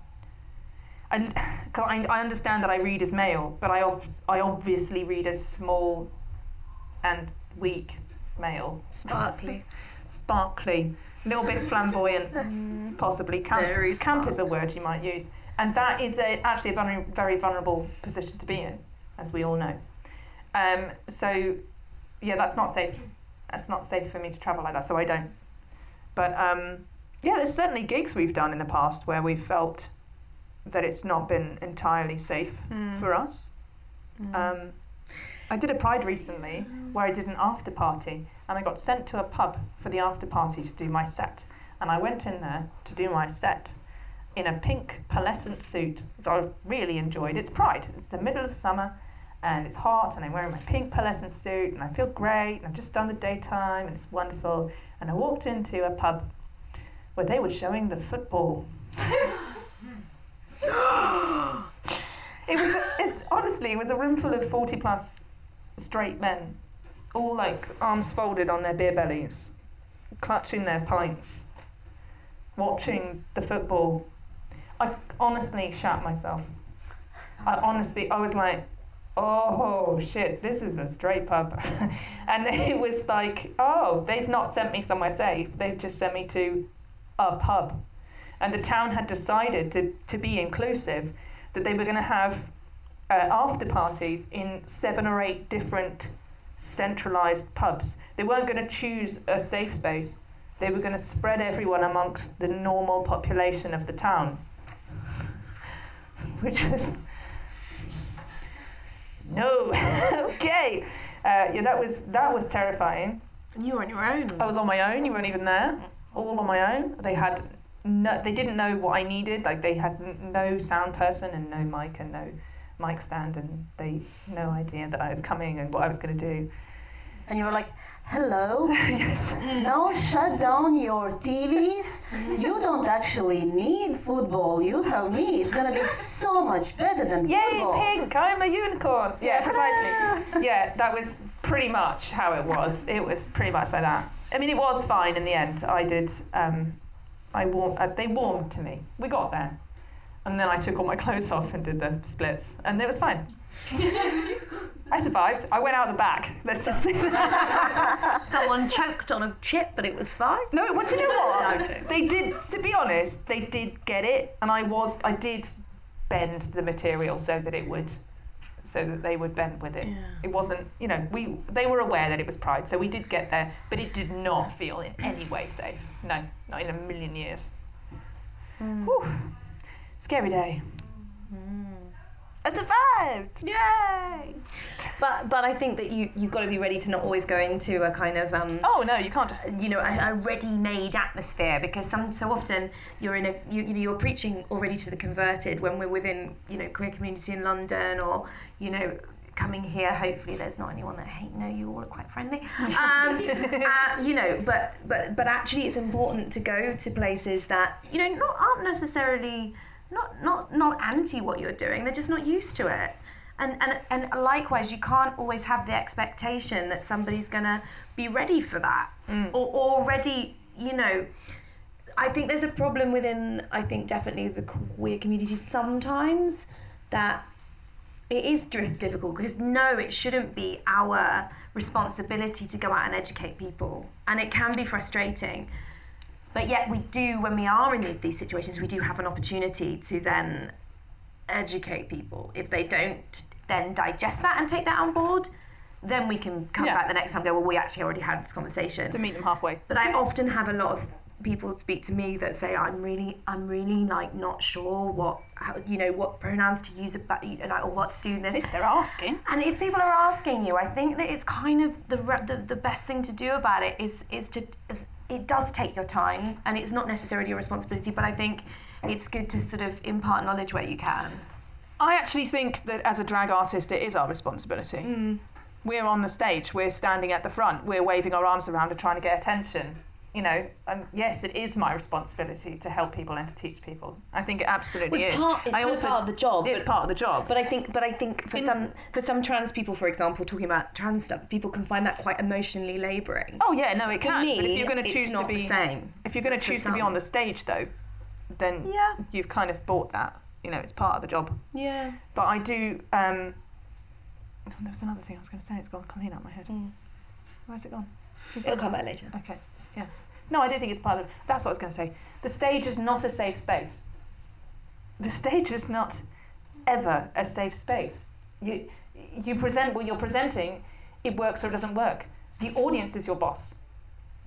I, I understand that I read as male, but I I obviously read as small and weak male. Sparkly. Sparkly, a little bit flamboyant, possibly. Camp, Very camp is a word you might use. And that is a, actually a very, very vulnerable position to be in, as we all know. Um, so, yeah, that's not safe. That's not safe for me to travel like that, so I don't. But um, yeah, there's certainly gigs we've done in the past where we've felt that it's not been entirely safe Mm. for us. Um, I did a Pride recently where I did an after party and I got sent to a pub for the after party to do my set. And I went in there to do my set in a pink pearlescent suit that I really enjoyed. It's Pride, it's the middle of summer and it's hot and I'm wearing my pink pearlescent suit and I feel great and I've just done the daytime and it's wonderful. And I walked into a pub where they were showing the football. It was it, honestly, it was a room full of forty plus straight men, all like arms folded on their beer bellies, clutching their pints, watching the football. I honestly shat myself. I honestly, I was like, oh shit, this is a straight pub, and it was like, oh, they've not sent me somewhere safe. They've just sent me to a pub, and the town had decided to to be inclusive that they were going to have uh, after parties in seven or eight different centralized pubs. They weren't going to choose a safe space. They were going to spread everyone amongst the normal population of the town, which was no okay. Uh, yeah, that was that was terrifying. And you were on your own. I was on my own. You weren't even there. All on my own. They had no. They didn't know what I needed. Like they had no sound person and no mic and no mic stand, and they no idea that I was coming and what I was going to do. And you were like, hello? Now shut down your TVs. You don't actually need football. You have me. It's gonna be so much better than Yay, football. Yay, pink! I'm a unicorn. Yeah, precisely. Ah. yeah, that was pretty much how it was. It was pretty much like that. I mean, it was fine in the end. I did. Um, I warm, uh, They warmed to me. We got there, and then I took all my clothes off and did the splits, and it was fine. I survived. I went out the back. Let's just say that. Someone choked on a chip, but it was fine. No, what do you know what? No. They did. To be honest, they did get it, and I was. I did bend the material so that it would, so that they would bend with it. It wasn't. You know, we. They were aware that it was Pride, so we did get there, but it did not feel in any way safe. No, not in a million years. Hmm. Whew. Scary day. Hmm. I survived! Yay! But but I think that you you've got to be ready to not always go into a kind of um, Oh no, you can't just. you know a, a ready-made atmosphere because some so often you're in a you, you know you're preaching already to the converted when we're within you know queer community in London or you know coming here hopefully there's not anyone that hate no you all are quite friendly um, uh, you know but but but actually it's important to go to places that you know not aren't necessarily not not not anti what you're doing they're just not used to it. And and and likewise you can't always have the expectation that somebody's gonna be ready for that. Mm. Or already you know I think there's a problem within I think definitely the queer community sometimes that it is difficult because no it shouldn't be our responsibility to go out and educate people. And it can be frustrating but yet we do when we are in these situations we do have an opportunity to then educate people if they don't then digest that and take that on board then we can come Yeah. back the next time and go well we actually already had this conversation To meet them halfway. but I often have a lot of people speak to me that say I'm really I'm really like not sure what how, you know what pronouns to use about you know, like, or what to do in this least they're asking. and if people are asking you I think that it's kind of the the, the best thing to do about it is is to is, it does take your time and it's not necessarily your responsibility but I think it's good to sort of impart knowledge where you can I actually think that as a drag artist, it is our responsibility. Mm. We're on the stage, we're standing at the front, we're waving our arms around and trying to get attention. You know, um, yes, it is my responsibility to help people and to teach people. I think it absolutely Well, it's is. part, it's I also, part of the job. it's but- part of the job. But I think, but I think for In- some for some trans people, for example, talking about trans stuff, people can find that quite emotionally labouring. oh yeah, no, it For can. me, but if you're going to choose to not the be, same. if you're going to choose to be on the stage though, then Yeah, you've kind of bought that. You know, it's part of the job. yeah. But I do. Um, oh, there was another thing I was going to say. It's gone clean out my head. Mm. Where's it gone? It'll come back later. Okay. No, I don't think it's part of. That's what I was going to say. The stage is not a safe space. The stage is not ever a safe space. You you present what you're presenting. It works or it doesn't work. The audience is your boss.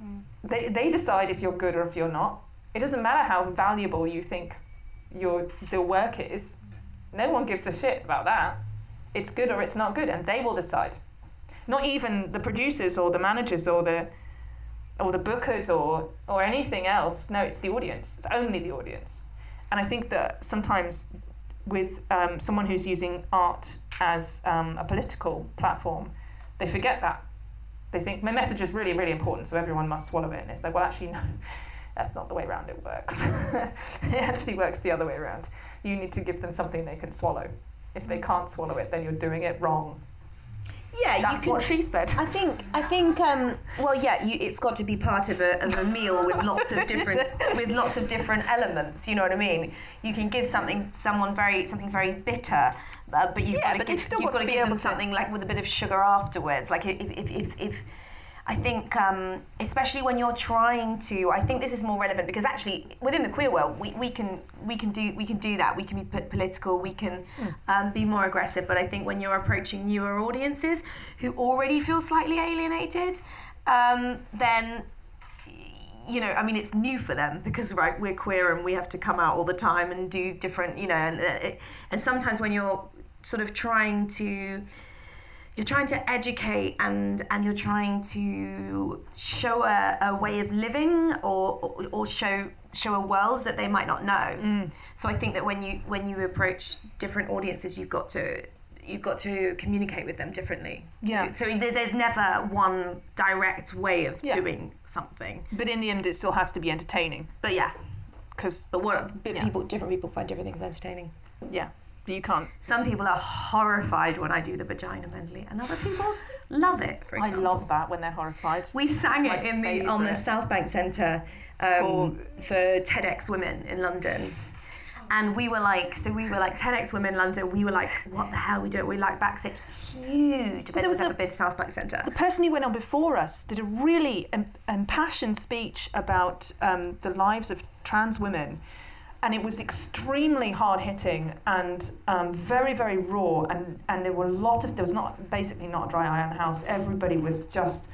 Mm. They they decide if you're good or if you're not. It doesn't matter how valuable you think your the work is. No one gives a shit about that. It's good or it's not good, and they will decide. Not even the producers or the managers or the or the bookers or or anything else. No, it's the audience. It's only the audience. And I think that sometimes with um, someone who's using art as um, a political platform, they forget that. They think my message is really, really important, so everyone must swallow it. And it's like, well, actually, no, that's not the way around it works. it actually works the other way around. You need to give them something they can swallow. If they can't swallow it, then you're doing it wrong. Yeah, That's you can. what she said. I think. I think. Um, well, yeah, you, it's got to be part of a, of a meal with lots of different with lots of different elements. You know what I mean? You can give something someone very something very bitter, uh, but you've Yeah, got to give, you've still you've got to be able to- something like with a bit of sugar afterwards. Like if if if, if I think, um, especially when you're trying to, I think this is more relevant because actually within the queer world, we, we can we can do we can do that. We can be political. We can um, be more aggressive. But I think when you're approaching newer audiences who already feel slightly alienated, um, then you know, I mean, it's new for them because right, we're queer and we have to come out all the time and do different, you know, and uh, and sometimes when you're sort of trying to you're trying to educate and and you're trying to show a, a way of living or, or or show show a world that they might not know. Mm. So I think that when you when you approach different audiences, you've got to you've got to communicate with them differently. Yeah. So, so there's never one direct way of Yeah. doing something. But in the end, it still has to be entertaining But yeah, because but what but Yeah. people different people find different things entertaining. yeah, you can't. Some people are horrified when I do the vagina medley, and other people love it. For I love that when they're horrified. We sang it in the on the favourite. South Bank Centre um, for TEDx Women in London. And we were like, so we were like TEDx Women in London. We were like, what the hell we do? We like backstage, huge. But there was was a- big been South Bank Centre. The person who went on before us did a really im- impassioned speech about um, the lives of trans women. And it was extremely hard hitting and um, very, very raw. And, and there were a lot of, there was not basically not a dry eye on the house. Everybody was just,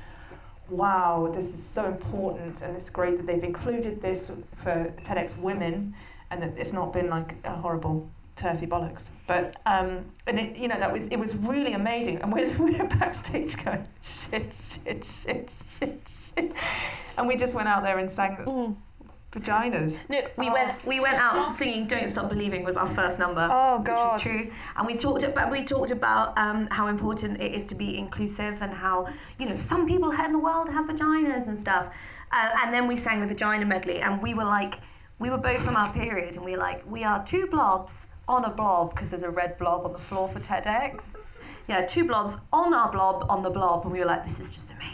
wow, this is so important. And it's great that they've included this for TEDx women and that it's not been like a horrible turfy bollocks. But, um, and it, you know, that was, it was really amazing. And we're, we're backstage going, shit, shit, shit, shit, shit. And we just went out there and sang vaginas. No, we Oh. went we went out singing "Don't Stop Believing" was our first number. Oh, which God. was true. And we talked about we talked about um, how important it is to be inclusive and how you know some people in the world have vaginas and stuff. Uh, and then we sang the vagina medley, and we were like, we were both from our period, and we were like, we are two blobs on a blob because there's a red blob on the floor for TEDx. Yeah, two blobs on our blob on the blob, and we were like, this is just amazing.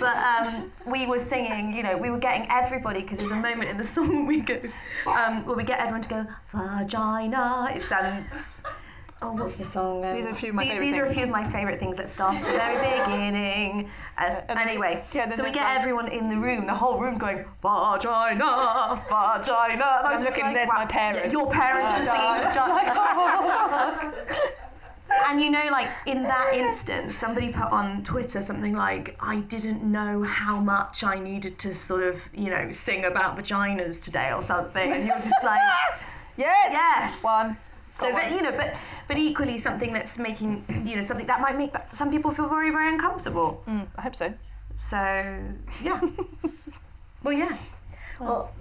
But um, we were singing, you know, we were getting everybody because there's a moment in the song where we go, um, where we get everyone to go vagina. It's um, oh, what's the song? Um, These are a few of my these, favourite these are a things. few of my favourite things that start at the very beginning. Uh, anyway, yeah, so we get like- everyone in the room, the whole room going vagina, vagina. And I I'm was looking, like, there's wow. my parents. Yeah, your parents were singing vagina. And you know, like in that instance, somebody put on Twitter something like, I didn't know how much I needed to sort of, you know, sing about vaginas today or something. And you're just like, Yes! yes. One. So Got that, you know, but but equally something that's making, you know, something that might make some people feel very, very uncomfortable. Mm, I hope so. So, yeah. well, yeah. Well,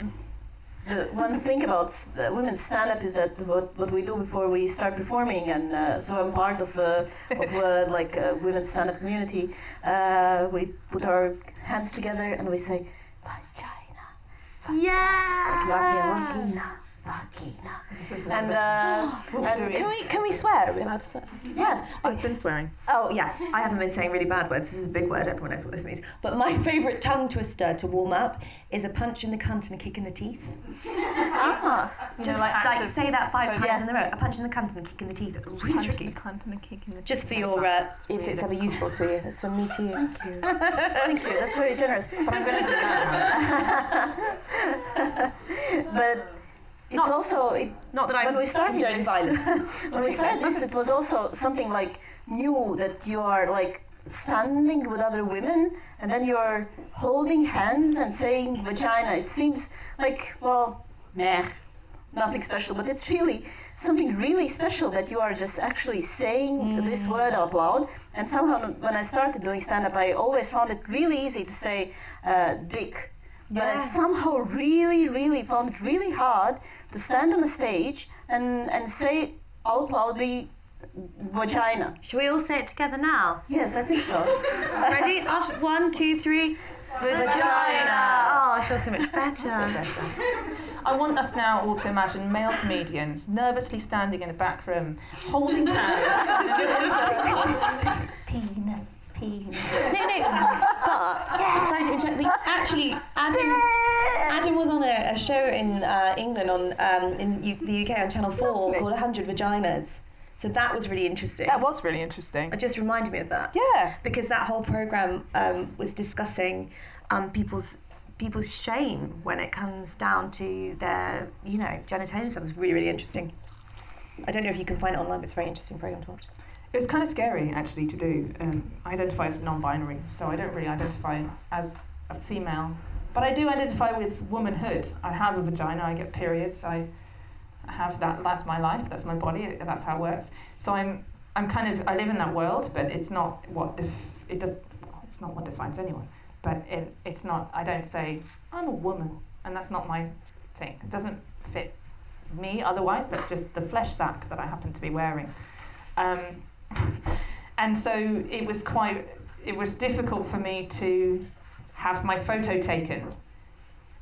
the one thing about the women's stand-up is that what, what we do before we start performing, and uh, so I'm part of a of a, like a women's stand-up community. Uh, we put our hands together and we say, Vagina. Yeah. Vagina. And, uh, and Can we Can we swear? Are we allowed to swear? Yeah. I've been swearing. Oh yeah, I haven't been saying really bad words. This is a big word. Everyone knows what this means. But my favourite tongue twister to warm up is a punch in the cunt and a kick in the teeth. Ah, you know, like, like, say that five times Yeah. in a row. A punch in the cunt and a kick in the teeth. Really punch in tricky. the cunt and a kick in the Just for your, uh, really if it's ever useful to you. It's for me to you. Thank you. Thank you. That's very generous. But I'm going to do that. But it's Not- also it, Not that I'm when we started this, violence. when we started this, it was also something like new that you are like standing with other women and then you're holding hands and saying vagina. It seems like well, meh, nothing special, but it's really something really special that you are just actually saying this word out loud. And somehow, when I started doing stand up, I always found it really easy to say uh, dick. But I somehow really, really found it really hard to stand on a stage and, and say out loudly vagina. Should we all say it together now? Yes, I think so. Ready? After one, two, three. Vagina. Oh, I feel so much better. I want us now all to imagine male comedians nervously standing in a back room, holding hands. Penis, penis. No, no. But sorry to interrupt. We actually Adam Adam was on a, a show in uh, England on um, in U- the UK on Channel Four Lovely. called Hundred Vaginas. So that was really interesting. that was really interesting. It just reminded me of that Yeah. because that whole program um, was discussing um, people's People's shame when it comes down to their, you know, genitalia. So it was really really interesting. I don't know if you can find it online, but it's a very interesting program to watch. It was kind of scary actually to do. Um, I identify as non-binary, so I don't really identify as a female, but I do identify with womanhood. I have a vagina. I get periods. I have that. That's my life. That's my body. That's how it works. So I'm I'm kind of I live in that world, but it's not what def- it does. It's not what defines anyone. But it, it's not. I don't say I'm a woman, and that's not my thing. It doesn't fit me. Otherwise, that's just the flesh sack that I happen to be wearing. Um, and so it was quite it was difficult for me to have my photo taken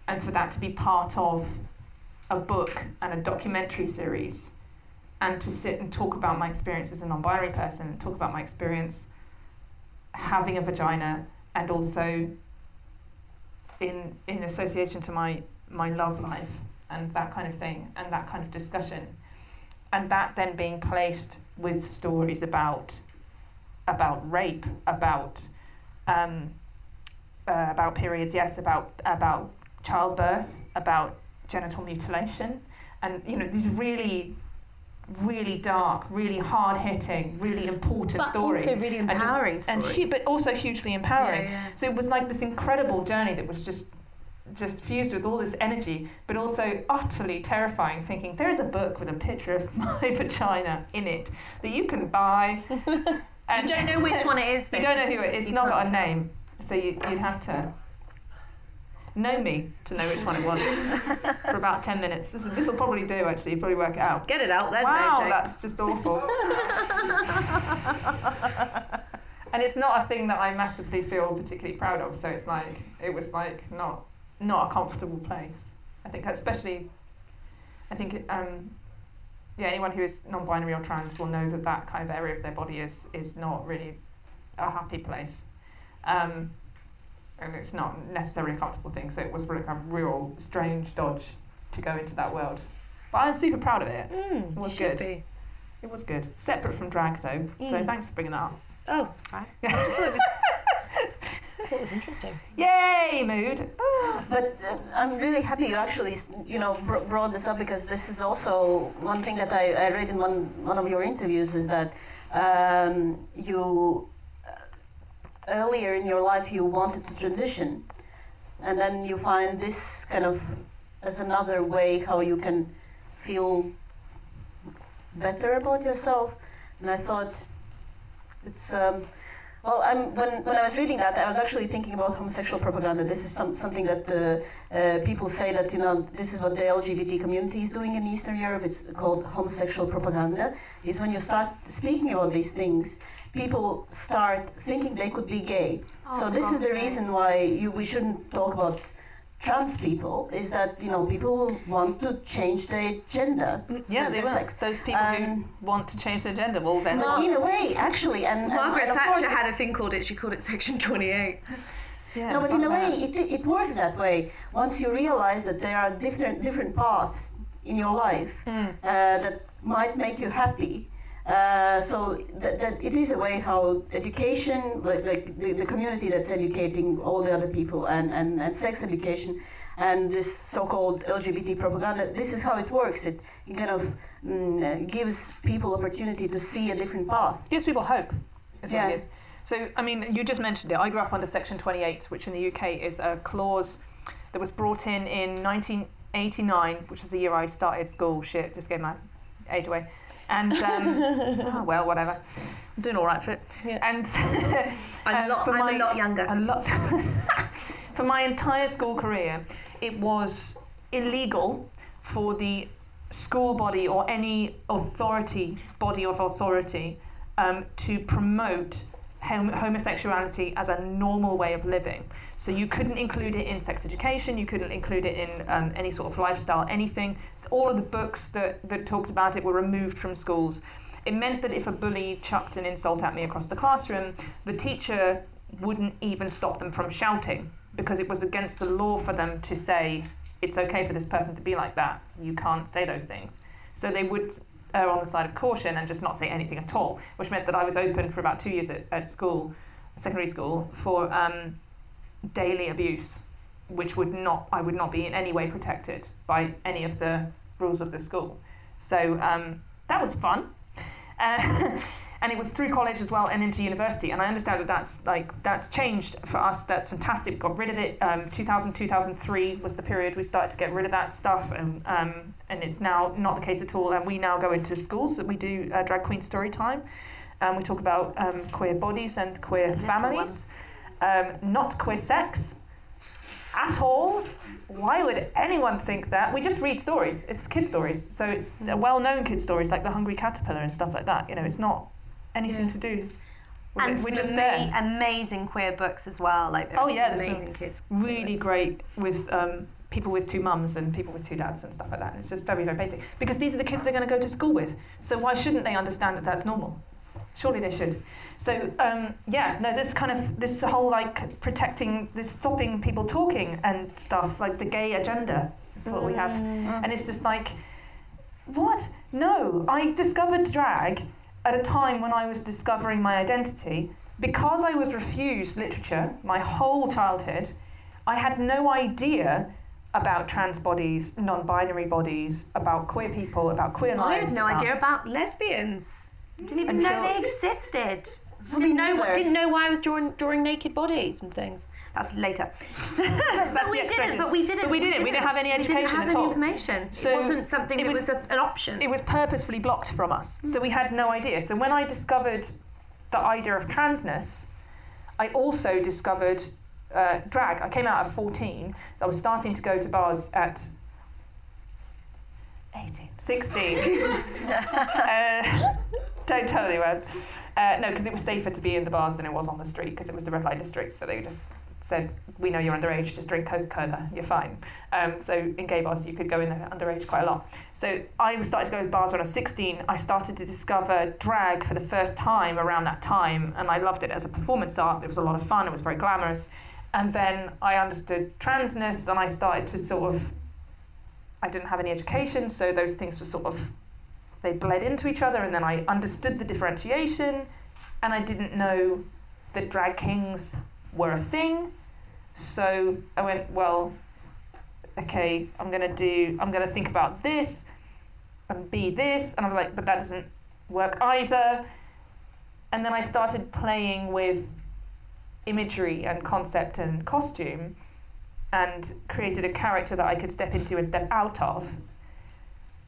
and for that to be part of a book and a documentary series and to sit and talk about my experience as a non-binary person and talk about my experience having a vagina and also in in association to my my love life and that kind of thing and that kind of discussion. And that then being placed with stories about about rape, about um, uh, about periods, yes, about about childbirth, about genital mutilation, and you know these really, really dark, really hard hitting, really important But stories. also really And just- empowering and stories. hu- but also hugely empowering. Yeah, yeah. So it was like this incredible journey that was just just fused with all this energy, but also utterly terrifying. Thinking there is a book with a picture of my vagina in it that you can buy. And You don't know which one it is. you don't know who it is. It's not got a name, so you, you'd have to know me to know which one it was for about ten minutes. This will probably do. Actually, you probably work it out. Get it out then. Wow, Mojo. that's just awful. and it's not a thing that I massively feel particularly proud of. So it's like it was like not not a comfortable place. I think especially, I think um, yeah, anyone who is non-binary or trans will know that that kind of area of their body is is not really a happy place. Um, and it's not necessarily a comfortable thing, so it was really a real strange dodge to go into that world. But I'm super proud of it. Mm, It was good. be. It was good. Separate from drag though, so Mm. thanks for bringing that up. Oh, right. Just thought it was, I thought it was interesting. Yay, mood! But uh, I'm really happy you actually, you know, br- brought this up because this is also one thing that I, I read in one one of your interviews is that um, you uh, earlier in your life you wanted to transition, and then you find this kind of as another way how you can feel better about yourself, and I thought it's. Um, well, I'm, when, when I was reading that, I was actually thinking about homosexual propaganda. This is some, something that uh, uh, people say that, you know, this is what the LGBT community is doing in Eastern Europe. It's called homosexual propaganda. Is when you start speaking about these things, people start thinking they could be gay. so Oh, this is the reason why you, we shouldn't talk about trans people is that you know people want to change their gender. Yeah, so they will. sex. Those people who Um, want to change their gender, well then. But in a way, actually, and, and, Margaret and of Thatcher course, had a thing called it. She called it Section 28. yeah, no, but in a way, it, it works that way. Once you realize that there are different different paths in your life Mm. uh, that might make you happy. Uh, so that, that it is a way how education, like, like the, the community that's educating all the other people, and, and, and sex education, and this so-called LGBT propaganda. This is how it works. It, it kind of mm, uh, gives people opportunity to see a different path. gives people hope. Is Yeah. what it is. So, I mean, you just mentioned it. I grew up under Section 28, which in the UK is a clause that was brought in in 1989, which is the year I started school. Shit, just gave my age away. And, um, oh, well, whatever. I'm doing all right for it. Yeah. And I'm, Um, a, lot, for I'm my- a lot younger. a lot. for my entire school career, it was illegal for the school body or any authority, body of authority, um, to promote hom- homosexuality as a normal way of living. So you couldn't include it in sex education, you couldn't include it in um, any sort of lifestyle, anything. All of the books that, that talked about it were removed from schools. It meant that if a bully chucked an insult at me across the classroom, the teacher wouldn't even stop them from shouting because it was against the law for them to say it's okay for this person to be like that. You can't say those things. So they would err on the side of caution and just not say anything at all, which meant that I was open for about two years at, at school, secondary school, for um, daily abuse, which would not I would not be in any way protected by any of the rules of the school. So um, that was fun. Uh, and it was through college as well and into university. And i understand that that's like that's changed for us. That's fantastic. We got rid of it um, 2000 2003 was the period we started to get rid of that stuff. And um, and it's now not the case at all. And we now go into schools that we do uh, drag queen story time. And we talk about um, queer bodies and queer families. um, not queer sex at all why would anyone think that? We just read stories. It's kid stories, so it's well-known kid stories like the Hungry Caterpillar and stuff like that. You know, it's not anything Yeah. to do. With and it. We're just there. amazing queer books as well. Like Oh, yeah, some there's some amazing kids. Really great with um, people with two mums and people with two dads and stuff like that. And it's just very, very basic because these are the kids they're going to go to school with. So why shouldn't they understand that that's normal? Surely they should. So um, yeah, no, this kind of this whole like protecting, this stopping people talking and stuff like the gay agenda is what we have, and it's just like, what? No, I discovered drag at a time when I was discovering my identity because I was refused literature my whole childhood. I had no idea about trans bodies, non-binary bodies, about queer people, about queer I had lives. no about- idea about lesbians. Didn't even know they existed. Me Didn't know, neither. didn't know why I was drawing, drawing naked bodies and things. That's later. That's but we didn't. But we didn't. But we didn't. We didn't have any education. We didn't have at any all. information. So it wasn't something it that was- was, a, an option. it was purposefully blocked from us. So we had no idea. So when I discovered the idea of transness, I also discovered uh, drag. I came out at 14. I was starting to go to bars at 18, 16. uh, don't tell anyone. Uh, no, because it was safer to be in the bars than it was on the street because it was the red light district. So they just said, "We know you're underage. Just drink Coca Cola. You're fine." Um, so in gay bars, you could go in there underage quite a lot. So I started to go to bars when I was 16. I started to discover drag for the first time around that time, and I loved it as a performance art. It was a lot of fun. It was very glamorous. And then I understood transness, and I started to sort of. I didn't have any education, so those things were sort of. They bled into each other, and then I understood the differentiation, and I didn't know that drag kings were a thing. So I went, well, okay, I'm gonna do, I'm gonna think about this and be this, and I'm like, but that doesn't work either. And then I started playing with imagery and concept and costume and created a character that I could step into and step out of.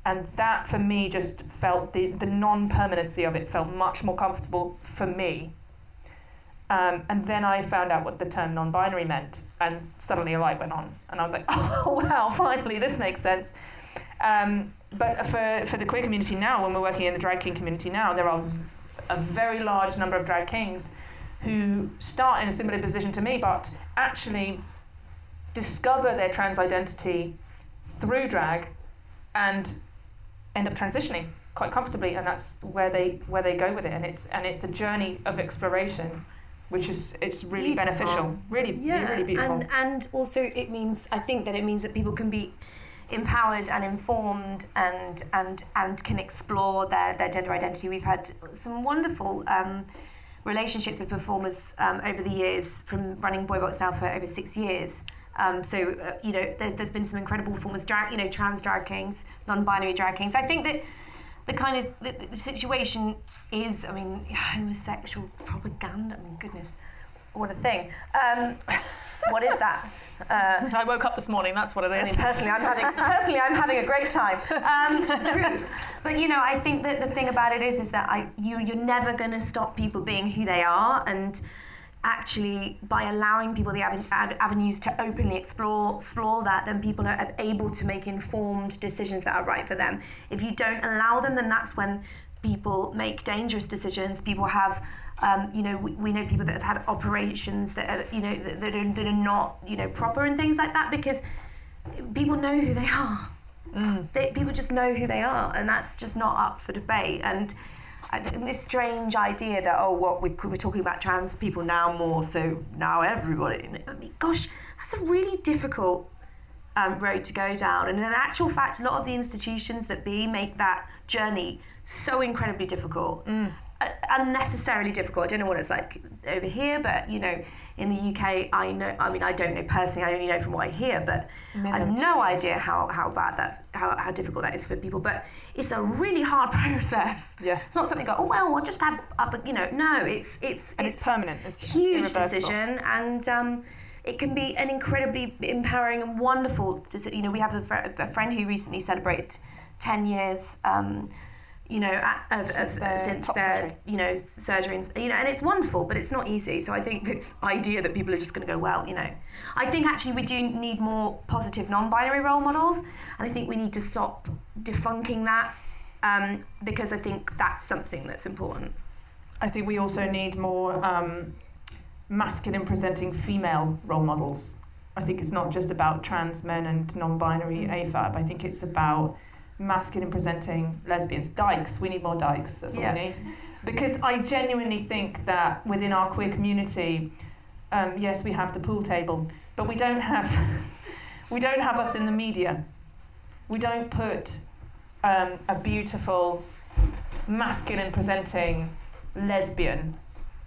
And that for me just felt the, the non permanency of it felt much more comfortable for me. Um, and then I found out what the term non binary meant, and suddenly a light went on. And I was like, oh, wow, finally, this makes sense. Um, but for, for the queer community now, when we're working in the drag king community now, there are a very large number of drag kings who start in a similar position to me, but actually discover their trans identity through drag and end up transitioning quite comfortably and that's where they where they go with it and it's and it's a journey of exploration which is it's really Beautiful. beneficial really yeah, really beautiful and and also it means I think that it means that people can be empowered and informed and and and can explore their, their gender identity. We've had some wonderful um, relationships with performers um, over the years from running Boybox now for over six years. Um, so uh, you know there, there's been some incredible performers, drag, you know, trans drag kings, non-binary drag kings. I think that the kind of the, the situation is, I mean, homosexual propaganda. I mean, goodness, what a thing. Um, what is that? Uh, I woke up this morning that's what it is. I mean, personally, I'm having personally I'm having a great time. Um, but you know, I think that the thing about it is, is that I you you're never going to stop people being who they are, and actually by allowing people the avenues to openly explore explore that, then people are able to make informed decisions that are right for them. If you don't allow them, then that's when people make dangerous decisions. People have um, you know, we, we know people that have had operations that are, you know, that, that, are, that are not, you know, proper and things like that because people know who they are. Mm. They, people just know who they are, and that's just not up for debate. And this strange idea that oh, what we, we're talking about trans people now more, so now everybody. I mean, gosh, that's a really difficult um, road to go down. And in actual fact, a lot of the institutions that be make that journey so incredibly difficult. Mm. Unnecessarily difficult. I don't know what it's like over here, but you know, in the UK, I know. I mean, I don't know personally. I only know from what I hear, but I have no idea how, how bad that how, how difficult that is for people. But it's a really hard process. Yeah. It's not something go, oh well, I'll just have up. You know, no, it's it's and it's, permanent it's huge decision and. Um, it can be an incredibly empowering and wonderful. You know, we have a, fr- a friend who recently celebrated ten years. Um, you know, at, of, of, Since their since their, surgery. you know, surgery, and, you know, and it's wonderful, but it's not easy. So I think this idea that people are just going to go, well, you know, I think actually we do need more positive non-binary role models, and I think we need to stop defunking that um, because I think that's something that's important. I think we also need more um, masculine presenting female role models. I think it's not just about trans men and non binary AFAB. I think it's about masculine presenting lesbians. Dykes, we need more dykes. That's what Yeah. we need. Because I genuinely think that within our queer community, um, yes, we have the pool table, but we don't have we don't have us in the media. We don't put um, a beautiful masculine presenting lesbian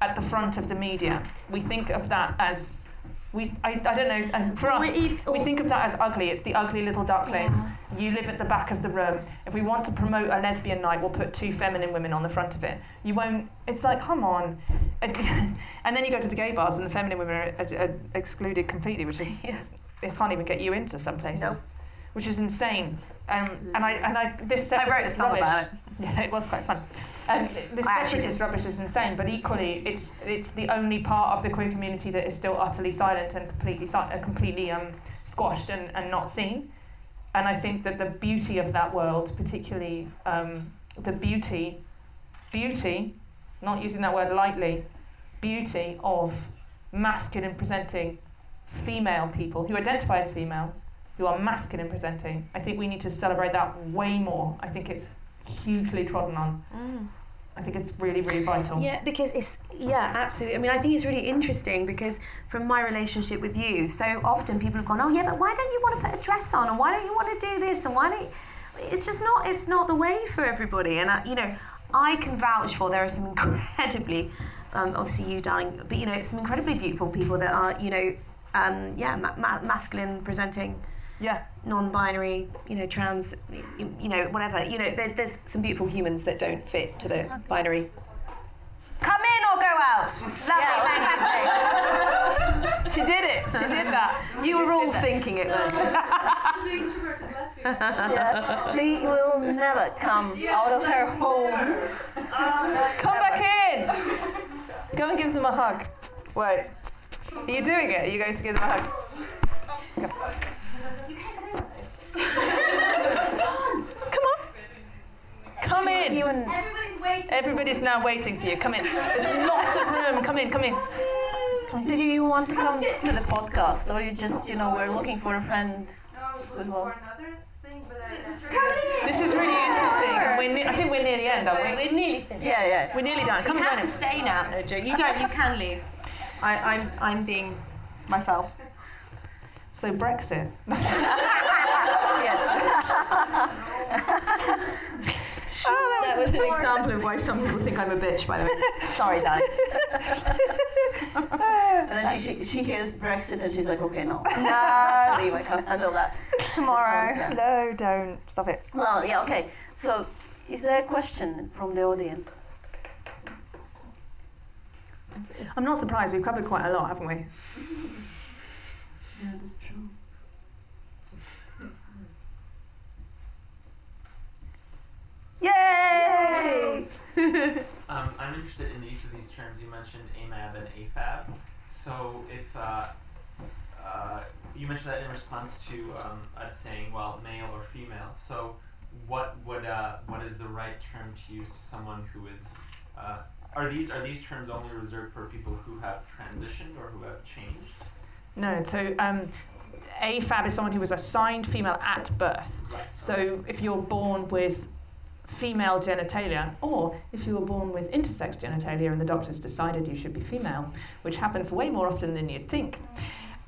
at the front of the media. We think of that as we I, I don't know and for us we think of that as ugly. It's the ugly little duckling. You live at the back of the room. If we want to promote a lesbian night, we'll put two feminine women on the front of it. You won't. It's like come on, and then you go to the gay bars and the feminine women are, are, are excluded completely, which is Yeah. they can't even get you into some places, Nope. which is insane. Um, and I and I this I wrote a song about it. Yeah, it was quite fun. Um, this separatist rubbish is insane, but equally, it's it's the only part of the queer community that is still utterly silent and completely uh, completely um, squashed and, and not seen. And I think that the beauty of that world, particularly um, the beauty, beauty, not using that word lightly, beauty of masculine presenting female people who identify as female, who are masculine presenting. I think we need to celebrate that way more. I think it's hugely trodden on. I think it's really, really vital. Yeah, because it's yeah, absolutely. I mean, I think it's really interesting because from my relationship with you, so often people have gone, "Oh, yeah, but why don't you want to put a dress on, and why don't you want to do this, and why don't?" You? It's just not. It's not the way for everybody, and I, you know, I can vouch for there are some incredibly, um, obviously you, darling, but you know, some incredibly beautiful people that are, you know, um, yeah, ma- ma- masculine presenting Yeah. non-binary, you know, trans, you, know, whatever. You know, there, there's some beautiful humans that don't fit to the binary. Come in or go out. Lovely, fantastic. She did it. She did that. You were all thinking it. Yeah. She will never come out of her home. Come back in. Go and give them a hug. Wait. Are you doing it? Are you going to give them a hug? Come on. Come in. You and Everybody's waiting. Everybody's now waiting for you. Come in. There's lots of room. Come in. Come in. Did you want to come to the podcast, or you just, you know, we're looking for a friend who's lost? This is really interesting. We're ne- I think we're near the end, aren't we? We're nearly finished. Yeah, yeah. We're nearly done. Come You and have to us. stay now. No joke. You don't. You can leave. I, I'm. I'm being myself. So Brexit. Yes. Oh, that was an example of why some people think I'm a bitch. By the way. Sorry, Dad. And then she, she, she hears Brexit and she's like, okay, no. No. Leave, I can't handle that. Tomorrow. No, don't. Stop it. Well, yeah, okay. So, is there a question from the audience? I'm not surprised. We've covered quite a lot, haven't we? Yeah, that's true. Yay! Um, I'm interested in the use of these terms. You mentioned AMAB and AFAB. So if uh, uh, you mentioned that in response to um, us saying, well, male or female. So what would uh, what is the right term to use to someone who is uh, are these are these terms only reserved for people who have transitioned or who have changed? No, so um, AFAB is someone who was assigned female at birth. Right. So if you're born with female genitalia, or if you were born with intersex genitalia and the doctors decided you should be female, which happens way more often than you'd think,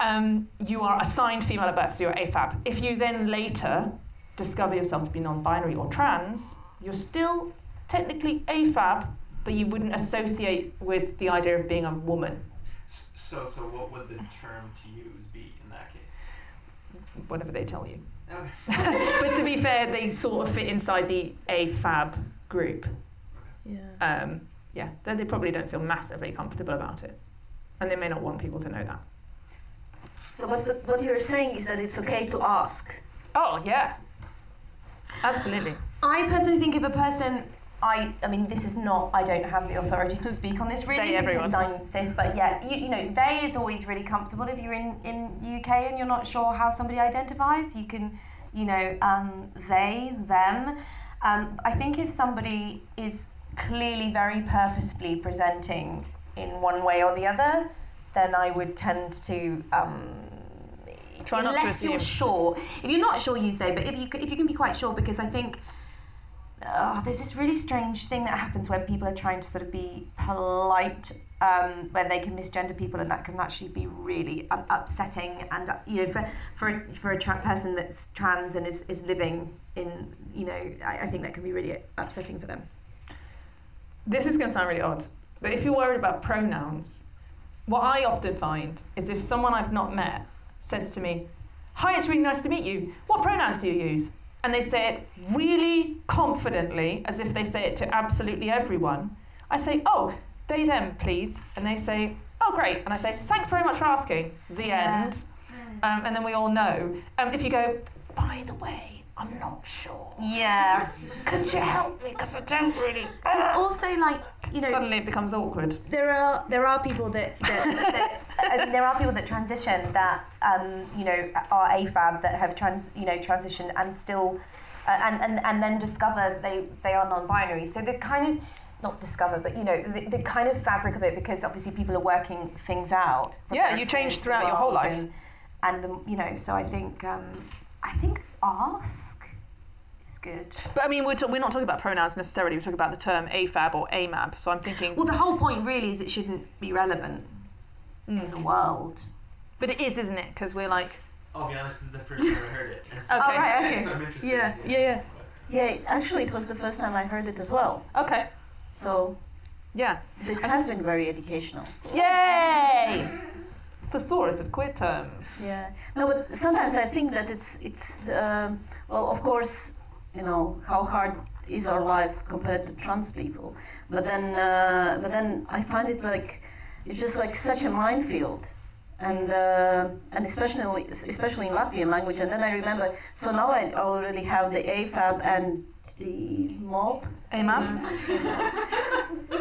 um, you are assigned female at birth, so you're AFAB. If you then later discover yourself to be non binary or trans, you're still technically AFAB, but you wouldn't associate with the idea of being a woman, So so what would the term to use be in that case? whatever they tell you. Okay. but to be fair, they sort of fit inside the AFAB group. Yeah. Um, yeah, they, they probably don't feel massively comfortable about it. And they may not want people to know that. So, what, the, what you're saying is that it's okay to ask. Oh, yeah. Absolutely. I personally think if a person, I, I mean, this is not, I don't have the authority to speak on this really They, everyone. because I'm cis, but yeah, you, you know, they is always really comfortable if you're in, in UK and you're not sure how somebody identifies, you can, you know, um, they, them. Um, I think if somebody is clearly very purposefully presenting in one way or the other, then I would tend to um, Try not to unless you're sure. If you're not sure, you say. But if you if you can be quite sure, because I think uh, there's this really strange thing that happens when people are trying to sort of be polite, um, where they can misgender people, and that can actually be really un- upsetting. And uh, you know, for for a, for a tra- person that's trans and is, is living in, you know, I, I think that can be really upsetting for them. This is going to sound really odd, but if you're worried about pronouns, what I often find is if someone I've not met says to me, Hi, it's really nice to meet you. What pronouns do you use? And they say it really confidently, as if they say it to absolutely everyone. I say, Oh, they, them, please. And they say, Oh, great. And I say, Thanks very much for asking. The Yeah. end. Um, and then we all know. Um, if you go, By the way, I'm not sure. Yeah. Could you help me? Because I don't really. Because also, like, you know, Suddenly it becomes awkward. there are there are people that, that, that I mean, there are people that transition that um, you know are AFAB that have trans you know transitioned and still uh, and, and and then discover they they are non-binary. So the kind of not discover, but you know the, the kind of fabric of it because obviously people are working things out. Yeah, you change throughout your whole life. and, and the, you know so I think um, I think ask is good. But I mean, we're, t- we're not talking about pronouns necessarily. We're talking about the term AFAB or AMAB. So I'm thinking, Well, the whole point really is it shouldn't be relevant in the world. but it is, isn't it? Because we're like, I'll be honest, this is the first time I heard it. Okay. Oh, right, okay. so I'm interested. Yeah, in- yeah, yeah. Yeah, actually, it was the first time I heard it as well. okay, So, yeah, this has been very educational. yay! Thesaurus of queer terms. Yeah. No, but sometimes I think that it's it's um, well, of course, you know how hard is our life compared to trans people, but then uh, but then I find it like it's just like such a minefield. And uh, and especially especially in Latvian language, and then I remember. So now I already have the AFAB and the MOB. AMAB?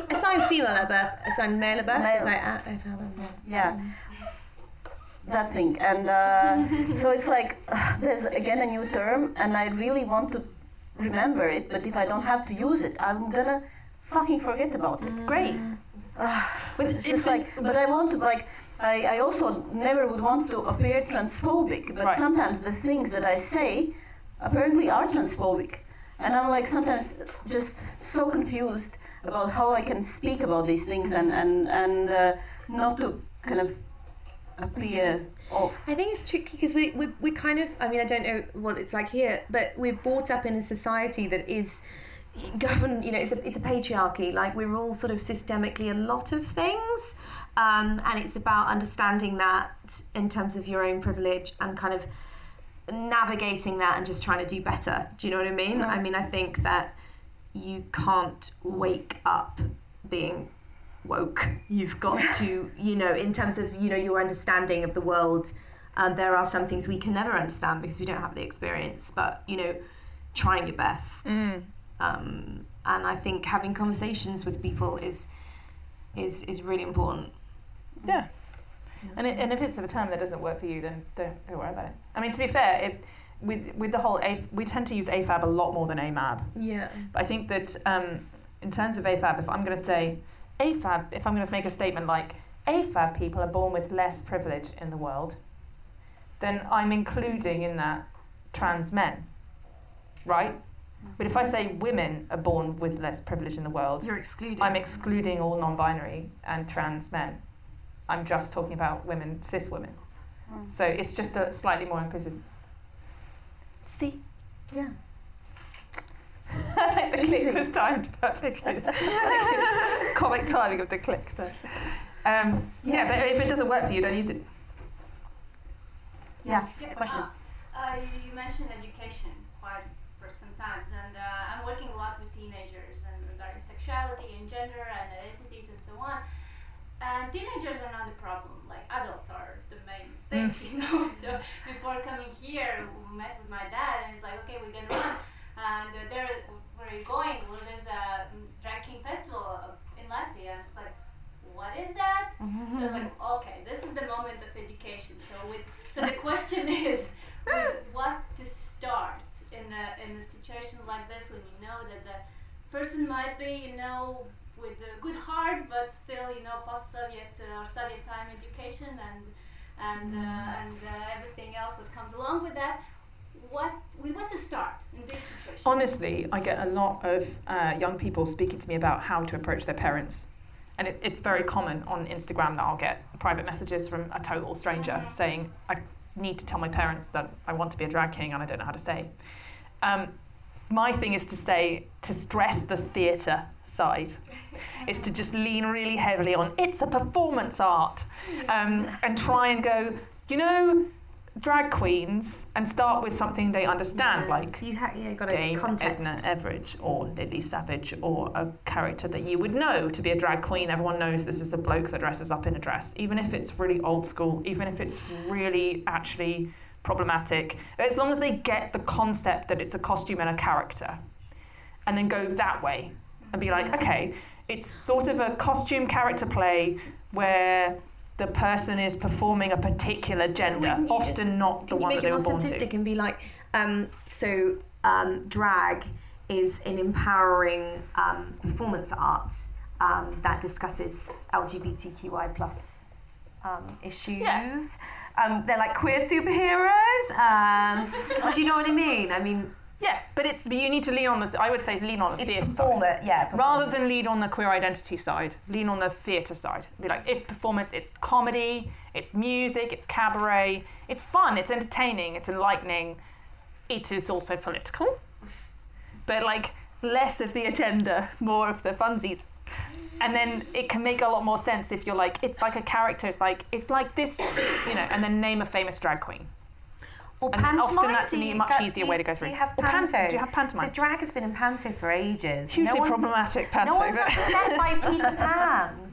Assigned female at birth, assigned male at birth. Male. Is like, uh, I've had them. Yeah, that thing. And uh, so it's like there's again a new term, and I really want to remember it, but if I don't have to use it, I'm gonna fucking forget about it. Great. But It's just like, but I want to like, I, I also never would want to appear transphobic, but Right. sometimes the things that I say apparently are transphobic. And I'm like sometimes just so confused about how I can speak about these things and, and, and uh, not to kind of appear off. I think it's tricky because we, we, we kind of, I mean, I don't know what it's like here, but we're brought up in a society that is governed, you know, it's a, it's a patriarchy. Like, we're all sort of systemically a lot of things. Um, and it's about understanding that in terms of your own privilege and kind of navigating that and just trying to do better. Do you know what I mean? I mean, I think that you can't wake up being woke. You've got to, you know, in terms of, you know, your understanding of the world, um, there are some things we can never understand because we don't have the experience, but, you know, trying your best. Mm. Um, and I think having conversations with people is is is really important. Yeah. And, it, and if it's a term that doesn't work for you, then don't, don't worry about it. I mean, to be fair, it, with, with the whole, A, we tend to use AFAB a lot more than AMAB. Yeah. But I think that um, in terms of AFAB, if I'm going to say AFAB, if I'm going to make a statement like AFAB people are born with less privilege in the world, then I'm including in that trans men, right? But if I say women are born with less privilege in the world, You're excluded. I'm excluding all non-binary and trans men. I'm just talking about women, cis women. Mm. So it's just a slightly more inclusive. See, Yeah. the click Easy. was timed perfectly. Comic timing of the click. Though. Um, yeah. but if it doesn't work for you, don't use it. Yeah. Yeah, Question. Uh, uh, you mentioned education quite for some times, and uh, I'm working a lot with teenagers and regarding sexuality and gender and identities and so on. And teenagers are not the problem; like adults are the main thing, you know. So before coming here, we met with my dad, and he's like, "Okay, we're gonna run." And uh, there, where are you going? Well, there's a drag king festival in Latvia. It's like, what is that? So like, okay, this is the moment of education. So with so the question is, what to start in a in a situation like this when you know that the person might be, you know, with a good heart, but still, you know, post-Soviet uh, or Soviet time education and and uh, and uh, everything else that comes along with that. What we want to start in this situation. Honestly, I get a lot of uh, young people speaking to me about how to approach their parents. And it, it's very common on Instagram that I'll get private messages from a total stranger saying, I need to tell my parents that I want to be a drag king and I don't know how to say. Um, my thing is to say, to stress the theatre side, is to just lean really heavily on it's a performance art um, and try and go, you know, drag queens and start with something they understand, like you ha- yeah, got a Dame context. Edna Everage or Lily Savage or a character that you would know to be a drag queen. Everyone knows this is a bloke that dresses up in a dress, even if it's really old school, even if it's really actually problematic. As long as they get the concept that it's a costume and a character, and then go that way and be like, okay, it's sort of a costume character play where the person is performing a particular gender, often just- not the one that they were born to. and be like, um, so um, drag is an empowering um, performance art um, that discusses LGBTQI plus um, issues. Yeah. Um, they're like queer superheroes. Um, do you know what I mean? I mean, Yeah, but it's but you need to lean on the. I would say lean on the it's theatre side. yeah. Rather than lean on the queer identity side, lean on the theatre side. Be like, it's performance, it's comedy, it's music, it's cabaret, it's fun, it's entertaining, it's enlightening, it is also political. But like less of the agenda, more of the funsies. And then it can make a lot more sense if you're like, it's like a character, it's like it's like this, you know, and then name a famous drag queen. Or And pantomime. often that's do a you much easier do way to go Do through. you have pan- panto? do you have pantomime? So drag has been in panto for ages. Hugely no problematic panto. No one's upset by Peter Pan.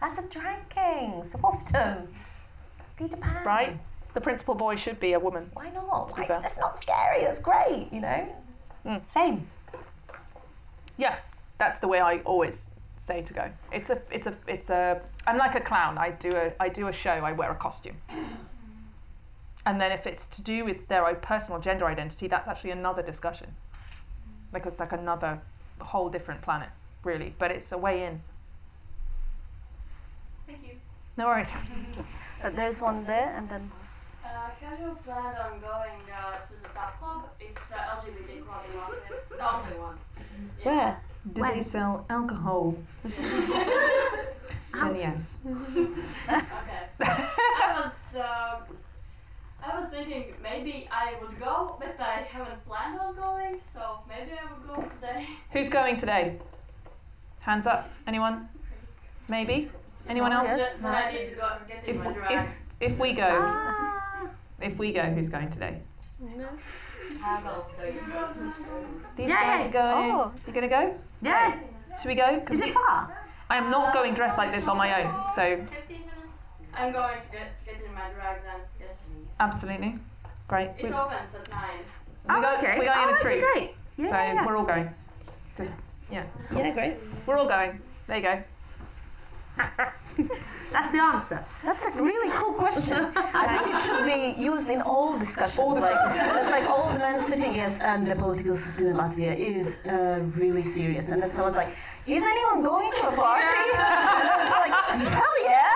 That's a drag king, so often. Peter Pan. right? The principal boy should be a woman. Why not? Why, that's not scary. That's great. You know. Mm. Same. Yeah, that's the way I always say to go. It's a, it's a, it's a. I'm like a clown. I do a, I do a show. I wear a costume. And then if it's to do with their own personal gender identity, that's actually another discussion. Like it's like another whole different planet, really. But it's a way in. Thank you. No worries. But there's one there, and then Uh, have you planned on going uh, to the top club? It's uh, LGBT club in Latvia. The only one. Yes. where? Do they sell alcohol? then yes. Okay. I was uh, I was thinking maybe I would go, but I haven't planned on going, so maybe I would go today. Who's going today? Hands up. Anyone? Maybe? Anyone else? yes. But I need to go and get If, if, if we go, Ah. if we go, who's going today? I will. So you These Yeah, guys yeah. are going. Oh. You gonna go? Yeah. Should we go? Is it far? I am not going dressed like this on my own, so 15 minutes. I'm going to get get in my drags and yes. Absolutely. Great. We, It opens at nine. we oh, go, okay. we're going oh, in a that'd troop. Great. Yeah, so yeah, yeah. we're all going. Just yeah. yeah, great. We're all going. There you go. That's the answer. That's a really cool question. I think it should be used in all discussions. All the- like it's like old men sitting yes, and the political system in Latvia is uh, really serious. And then someone's like, "Is anyone going to a party?" And I was like, "Hell yeah!"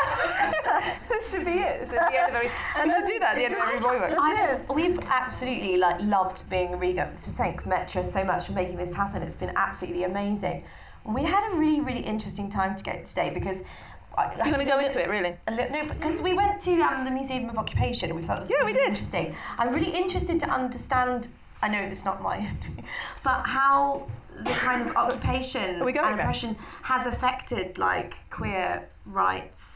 This should be it. It's at the end of every. We should do that at the end of every boy works. I've, we've absolutely like loved being a Riga. So thank Metro so much for making this happen. It's been absolutely amazing. We had a really really interesting time to get today because. I, You're going to go into it, really? A li- no, because we went to um, the Museum of Occupation and we thought it was Yeah, we did. interesting. I'm really interested to understand. I know it's not my, but how the kind of occupation Are we going and oppression has affected like queer rights,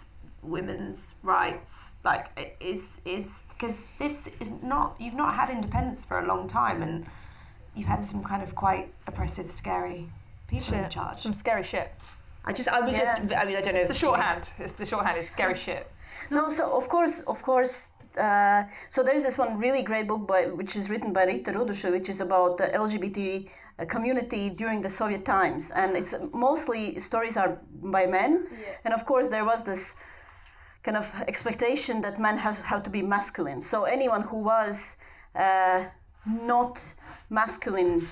women's rights. Like is is because this is not you've not had independence for a long time and you've had some kind of quite oppressive, scary people in charge. Some scary shit. I just I was just I mean I don't know. It's the if- shorthand. It's the shorthand. It's scary shit. No, so of course, of course. Uh, so there is this one really great book by which is written by Rita Ruduša, which is about the LGBT uh, community during the Soviet times, and it's mostly stories are by men, and of course there was this kind of expectation that men has have to be masculine. So anyone who was uh, not masculine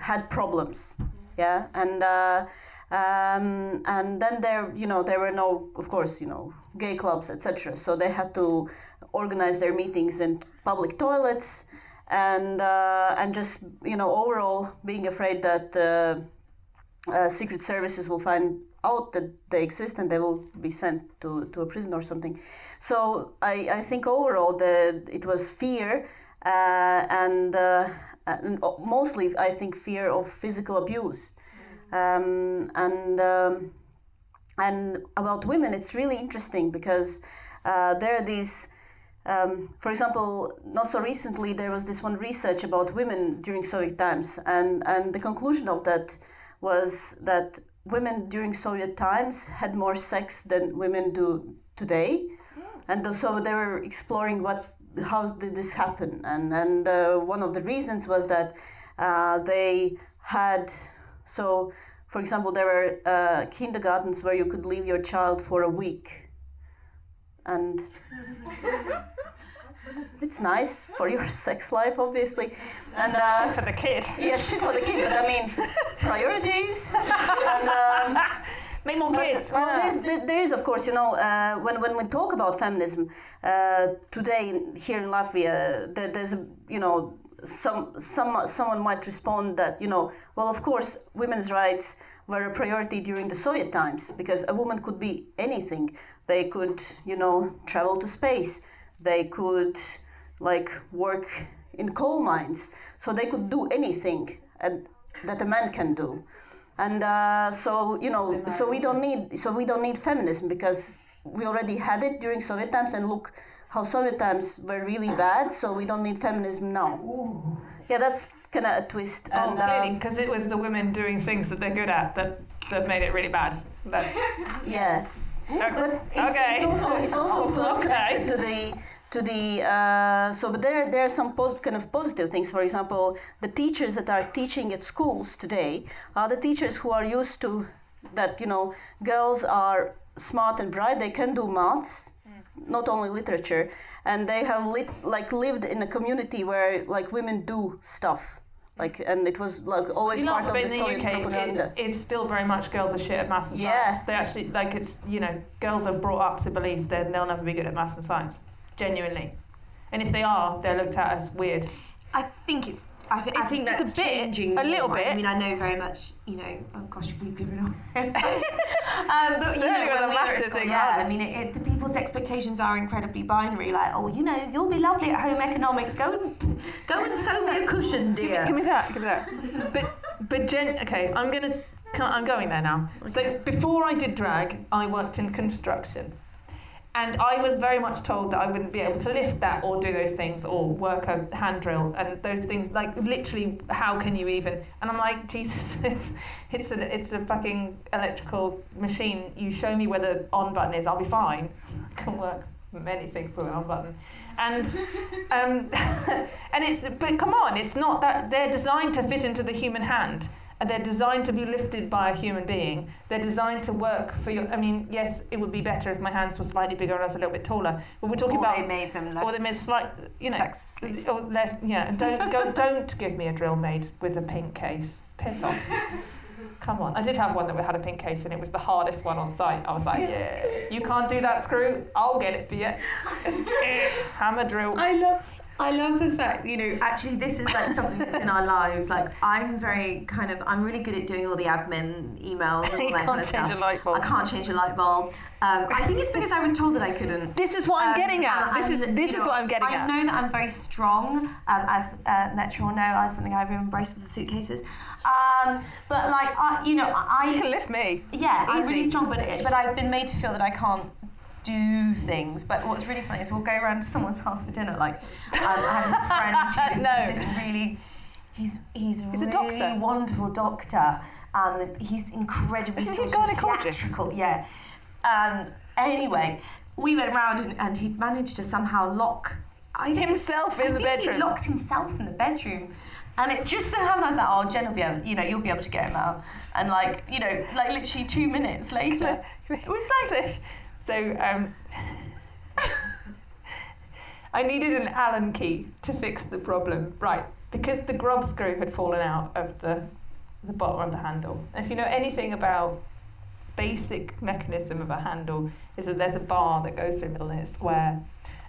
had problems. Yeah? And uh, um, and then there you know there were no of course you know gay clubs etc so they had to organize their meetings in public toilets and uh, and just you know overall being afraid that uh, uh, secret services will find out that they exist and they will be sent to, to a prison or something. So I, I think overall the it was fear uh, and, uh, and mostly I think fear of physical abuse. Um, and um, and about women it's really interesting because uh, there are these um, for example not so recently there was this one research about women during Soviet times and and the conclusion of that was that women during Soviet times had more sex than women do today. And so they were exploring what how did this happen. And and uh, one of the reasons was that uh, they had so for example there were uh, kindergartens where you could leave your child for a week. And it's nice for your sex life obviously and uh, For the kid. yeah shit for the kid but i mean priorities and um, Make more kids. why well, there's, there, there is, of course, you know, uh, when, when we talk about feminism uh, today here in Latvia, there, there's, a, you know, some, some, someone might respond that, you know, well, of course, women's rights were a priority during the Soviet times because a woman could be anything. They could, you know, travel to space. They could, like, work in coal mines. So they could do anything uh, that a man can do. And uh, so you know so we don't need so we don't need feminism because we already had it during soviet times and look how soviet times were really bad so we don't need feminism now. Yeah that's kind of a twist Oh, and clearly, um, because it was the women doing things that they're good at that, that made it really bad. That, yeah but it's, Okay. it's also it's also of course Okay. connected to the to the uh, so but there there are some pos- kind of positive things for example the teachers that are teaching at schools today are the teachers who are used to that you know girls are smart and bright they can do maths not only literature and they have lit, like lived in a community where like women do stuff Like, and it was like always You part laugh, of but the in the Soviet UK, propaganda. it, it's still very much girls are shit at maths and Yeah. science. They actually like it's you know girls are brought up to believe that they'll never be good at maths and science, genuinely, and if they are, they're looked at as weird. I think it's. I, th- I think it's a that's bit, changing. a little more. I mean, I know very much. You know, oh gosh, we've given away. um, but, you Certainly know, was a we massive thing, Yeah. I mean, it, it, the people's expectations are incredibly binary. Like, oh, you know, you'll be lovely at home economics. Go and go and sew me a cushion, dear. Give me that. Give me that. But but gen. Okay, I'm gonna. I'm going there now. So before I did drag, I worked in construction, and I was very much told that I wouldn't be able to lift that or do those things or work a hand drill and those things. Like literally, how can you even? And I'm like, Jesus, it's it's a it's a fucking electrical machine. You show me where the on button is, I'll be fine. I can work many things with an on button. And um, and it's but come on, it's not that they're designed to fit into the human hand. And they're designed to be lifted by a human being. They're designed to work for your. I mean, yes, it would be better if my hands were slightly bigger and I was a little bit taller. But we're talking or about they made them less or they made slight, you know, sexistly. or less. Yeah, don't go, don't give me a drill made with a pink case. Piss off. Come on, I did have one that had a pink case and it was the hardest one on site. I was like, yeah, you can't do that screw. I'll get it for you. Hammer drill. I love I love the fact, you know, actually this is like something that's in our lives. Like I'm very kind of I'm really good at doing all the admin emails and you can't kind of change stuff. a light bulb. I can't change a light bulb. Um, I think it's because I was told that I couldn't. This is what I'm Um, getting at. This is this is know, what I'm getting at. I know that I'm very strong, um, as uh, Metro will know, as something I've embraced with the suitcases. Um, but like, I, you know, I can lift me. yeah, I'm really strong, but it, but I've been made to feel that I can't do things. But what's really funny is we'll go around to someone's house for dinner. Like um, I have this friend who's No. this really, he's he's, He's a doctor. wonderful doctor. Um, he's incredibly Isn't he a gynaecologist? Yeah. Um, anyway, we went round and, and he'd managed to somehow lock I Himself I in the think bedroom. He locked himself in the bedroom. And it just so happened I was like, oh, Jen will be able, you know, you'll be able to get him out. And like, you know, like literally two minutes later, it was like, So, um, I needed an Allen key to fix the problem, right? Because the grub screw had fallen out of the the bottom of the handle. And if you know anything about basic mechanism of a handle, is that there's a bar that goes through the middle and it's square,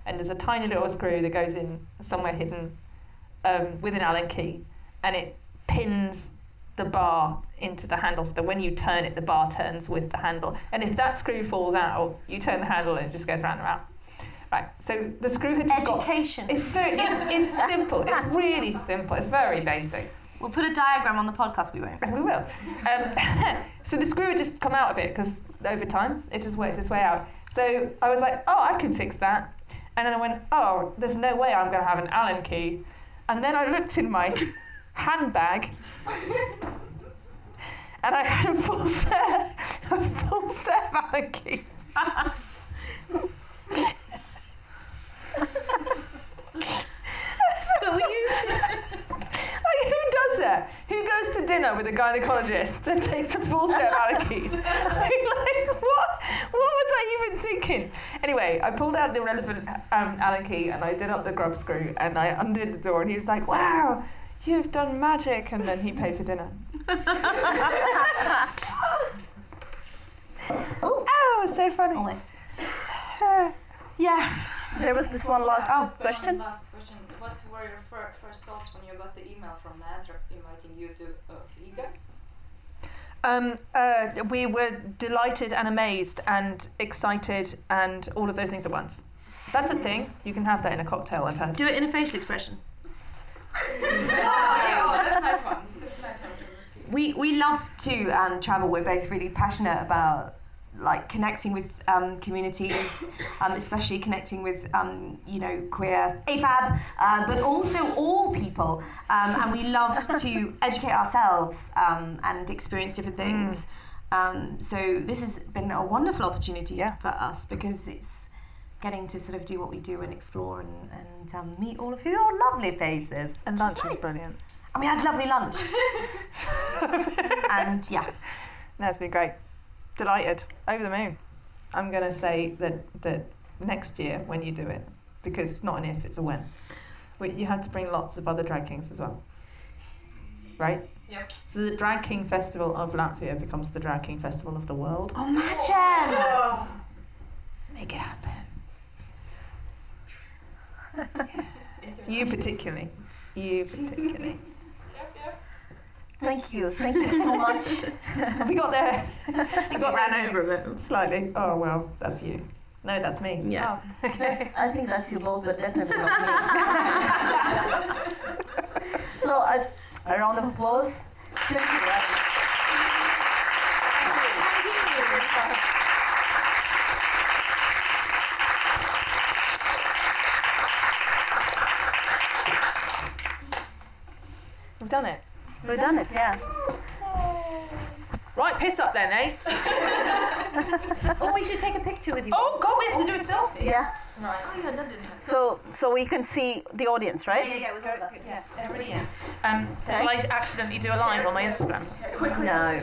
and there's a tiny little screw that goes in somewhere hidden um, with an Allen key, and it pins the bar into the handle so that when you turn it, the bar turns with the handle. And if that screw falls out, you turn the handle and it just goes round and round. Right, so the screw had just got. education. It's very, it's, it's simple. It's really simple. It's very basic. We'll put a diagram on the podcast, we won't. We will. Um, so the screw had just come out a bit because over time it just worked its way out. So I was like, oh, I can fix that. And then I went, oh, there's no way I'm going to have an Allen key. And then I looked in my handbag and I had a full set, a full set of Allen keys. But we used to. Like, who does that? Who goes to dinner with a gynecologist and takes a full set of Allen keys? like, what? What was I even thinking? Anyway, I pulled out the relevant um, Allen key and I did up the grub screw and I undid the door and he was like, "Wow, you've done magic!" And then he paid for dinner. oh, it was so funny. Almost. Yeah. There was this one last One question. last question. What were your fir- first thoughts when you got the email from Mantra inviting you to uh, Riga? Um, uh, we were delighted and amazed and excited and all of those things at once. That's a thing. You can have that in a cocktail, I've heard. Do it in a facial expression. Oh, yeah, oh, that's a nice one. That's a nice one. We we love to um, travel. We're both really passionate about like connecting with um, communities, um, especially connecting with um, you know queer AFAB, uh, but also all people. Um, and we love to educate ourselves um, and experience different things. Um, so this has been a wonderful opportunity Yeah. for us because it's getting to sort of do what we do and explore and, and um, meet all of your lovely faces. And which is lunch was nice. brilliant. And we had lovely lunch. and yeah, That's been great. Delighted. Over the moon. I'm going to say that, that next year when you do it, because it's not an if, it's a when, we, you have to bring lots of other drag kings as well. right? Yep. So the Drag King Festival of Latvia becomes the Drag King Festival of the world. Oh, Imagine! Make it happen. You particularly. You particularly. Thank you. Thank you so much. we got there. We got ran over a bit slightly. Oh well, that's you. No, that's me. Yeah. Oh, that's, I think that's you both, but definitely not me. so, a, a round of applause. Thank you. We've done it. We've done it, yeah. Right, piss up then, eh? Oh, we should take a picture with you. Oh God, we have to do a selfie. Yeah. Right. Oh yeah, that didn't happen. So, so we can see the audience, right? yeah, we got that. Yeah, everybody in. Um, shall I accidentally do a live on my Instagram? Quickly. No.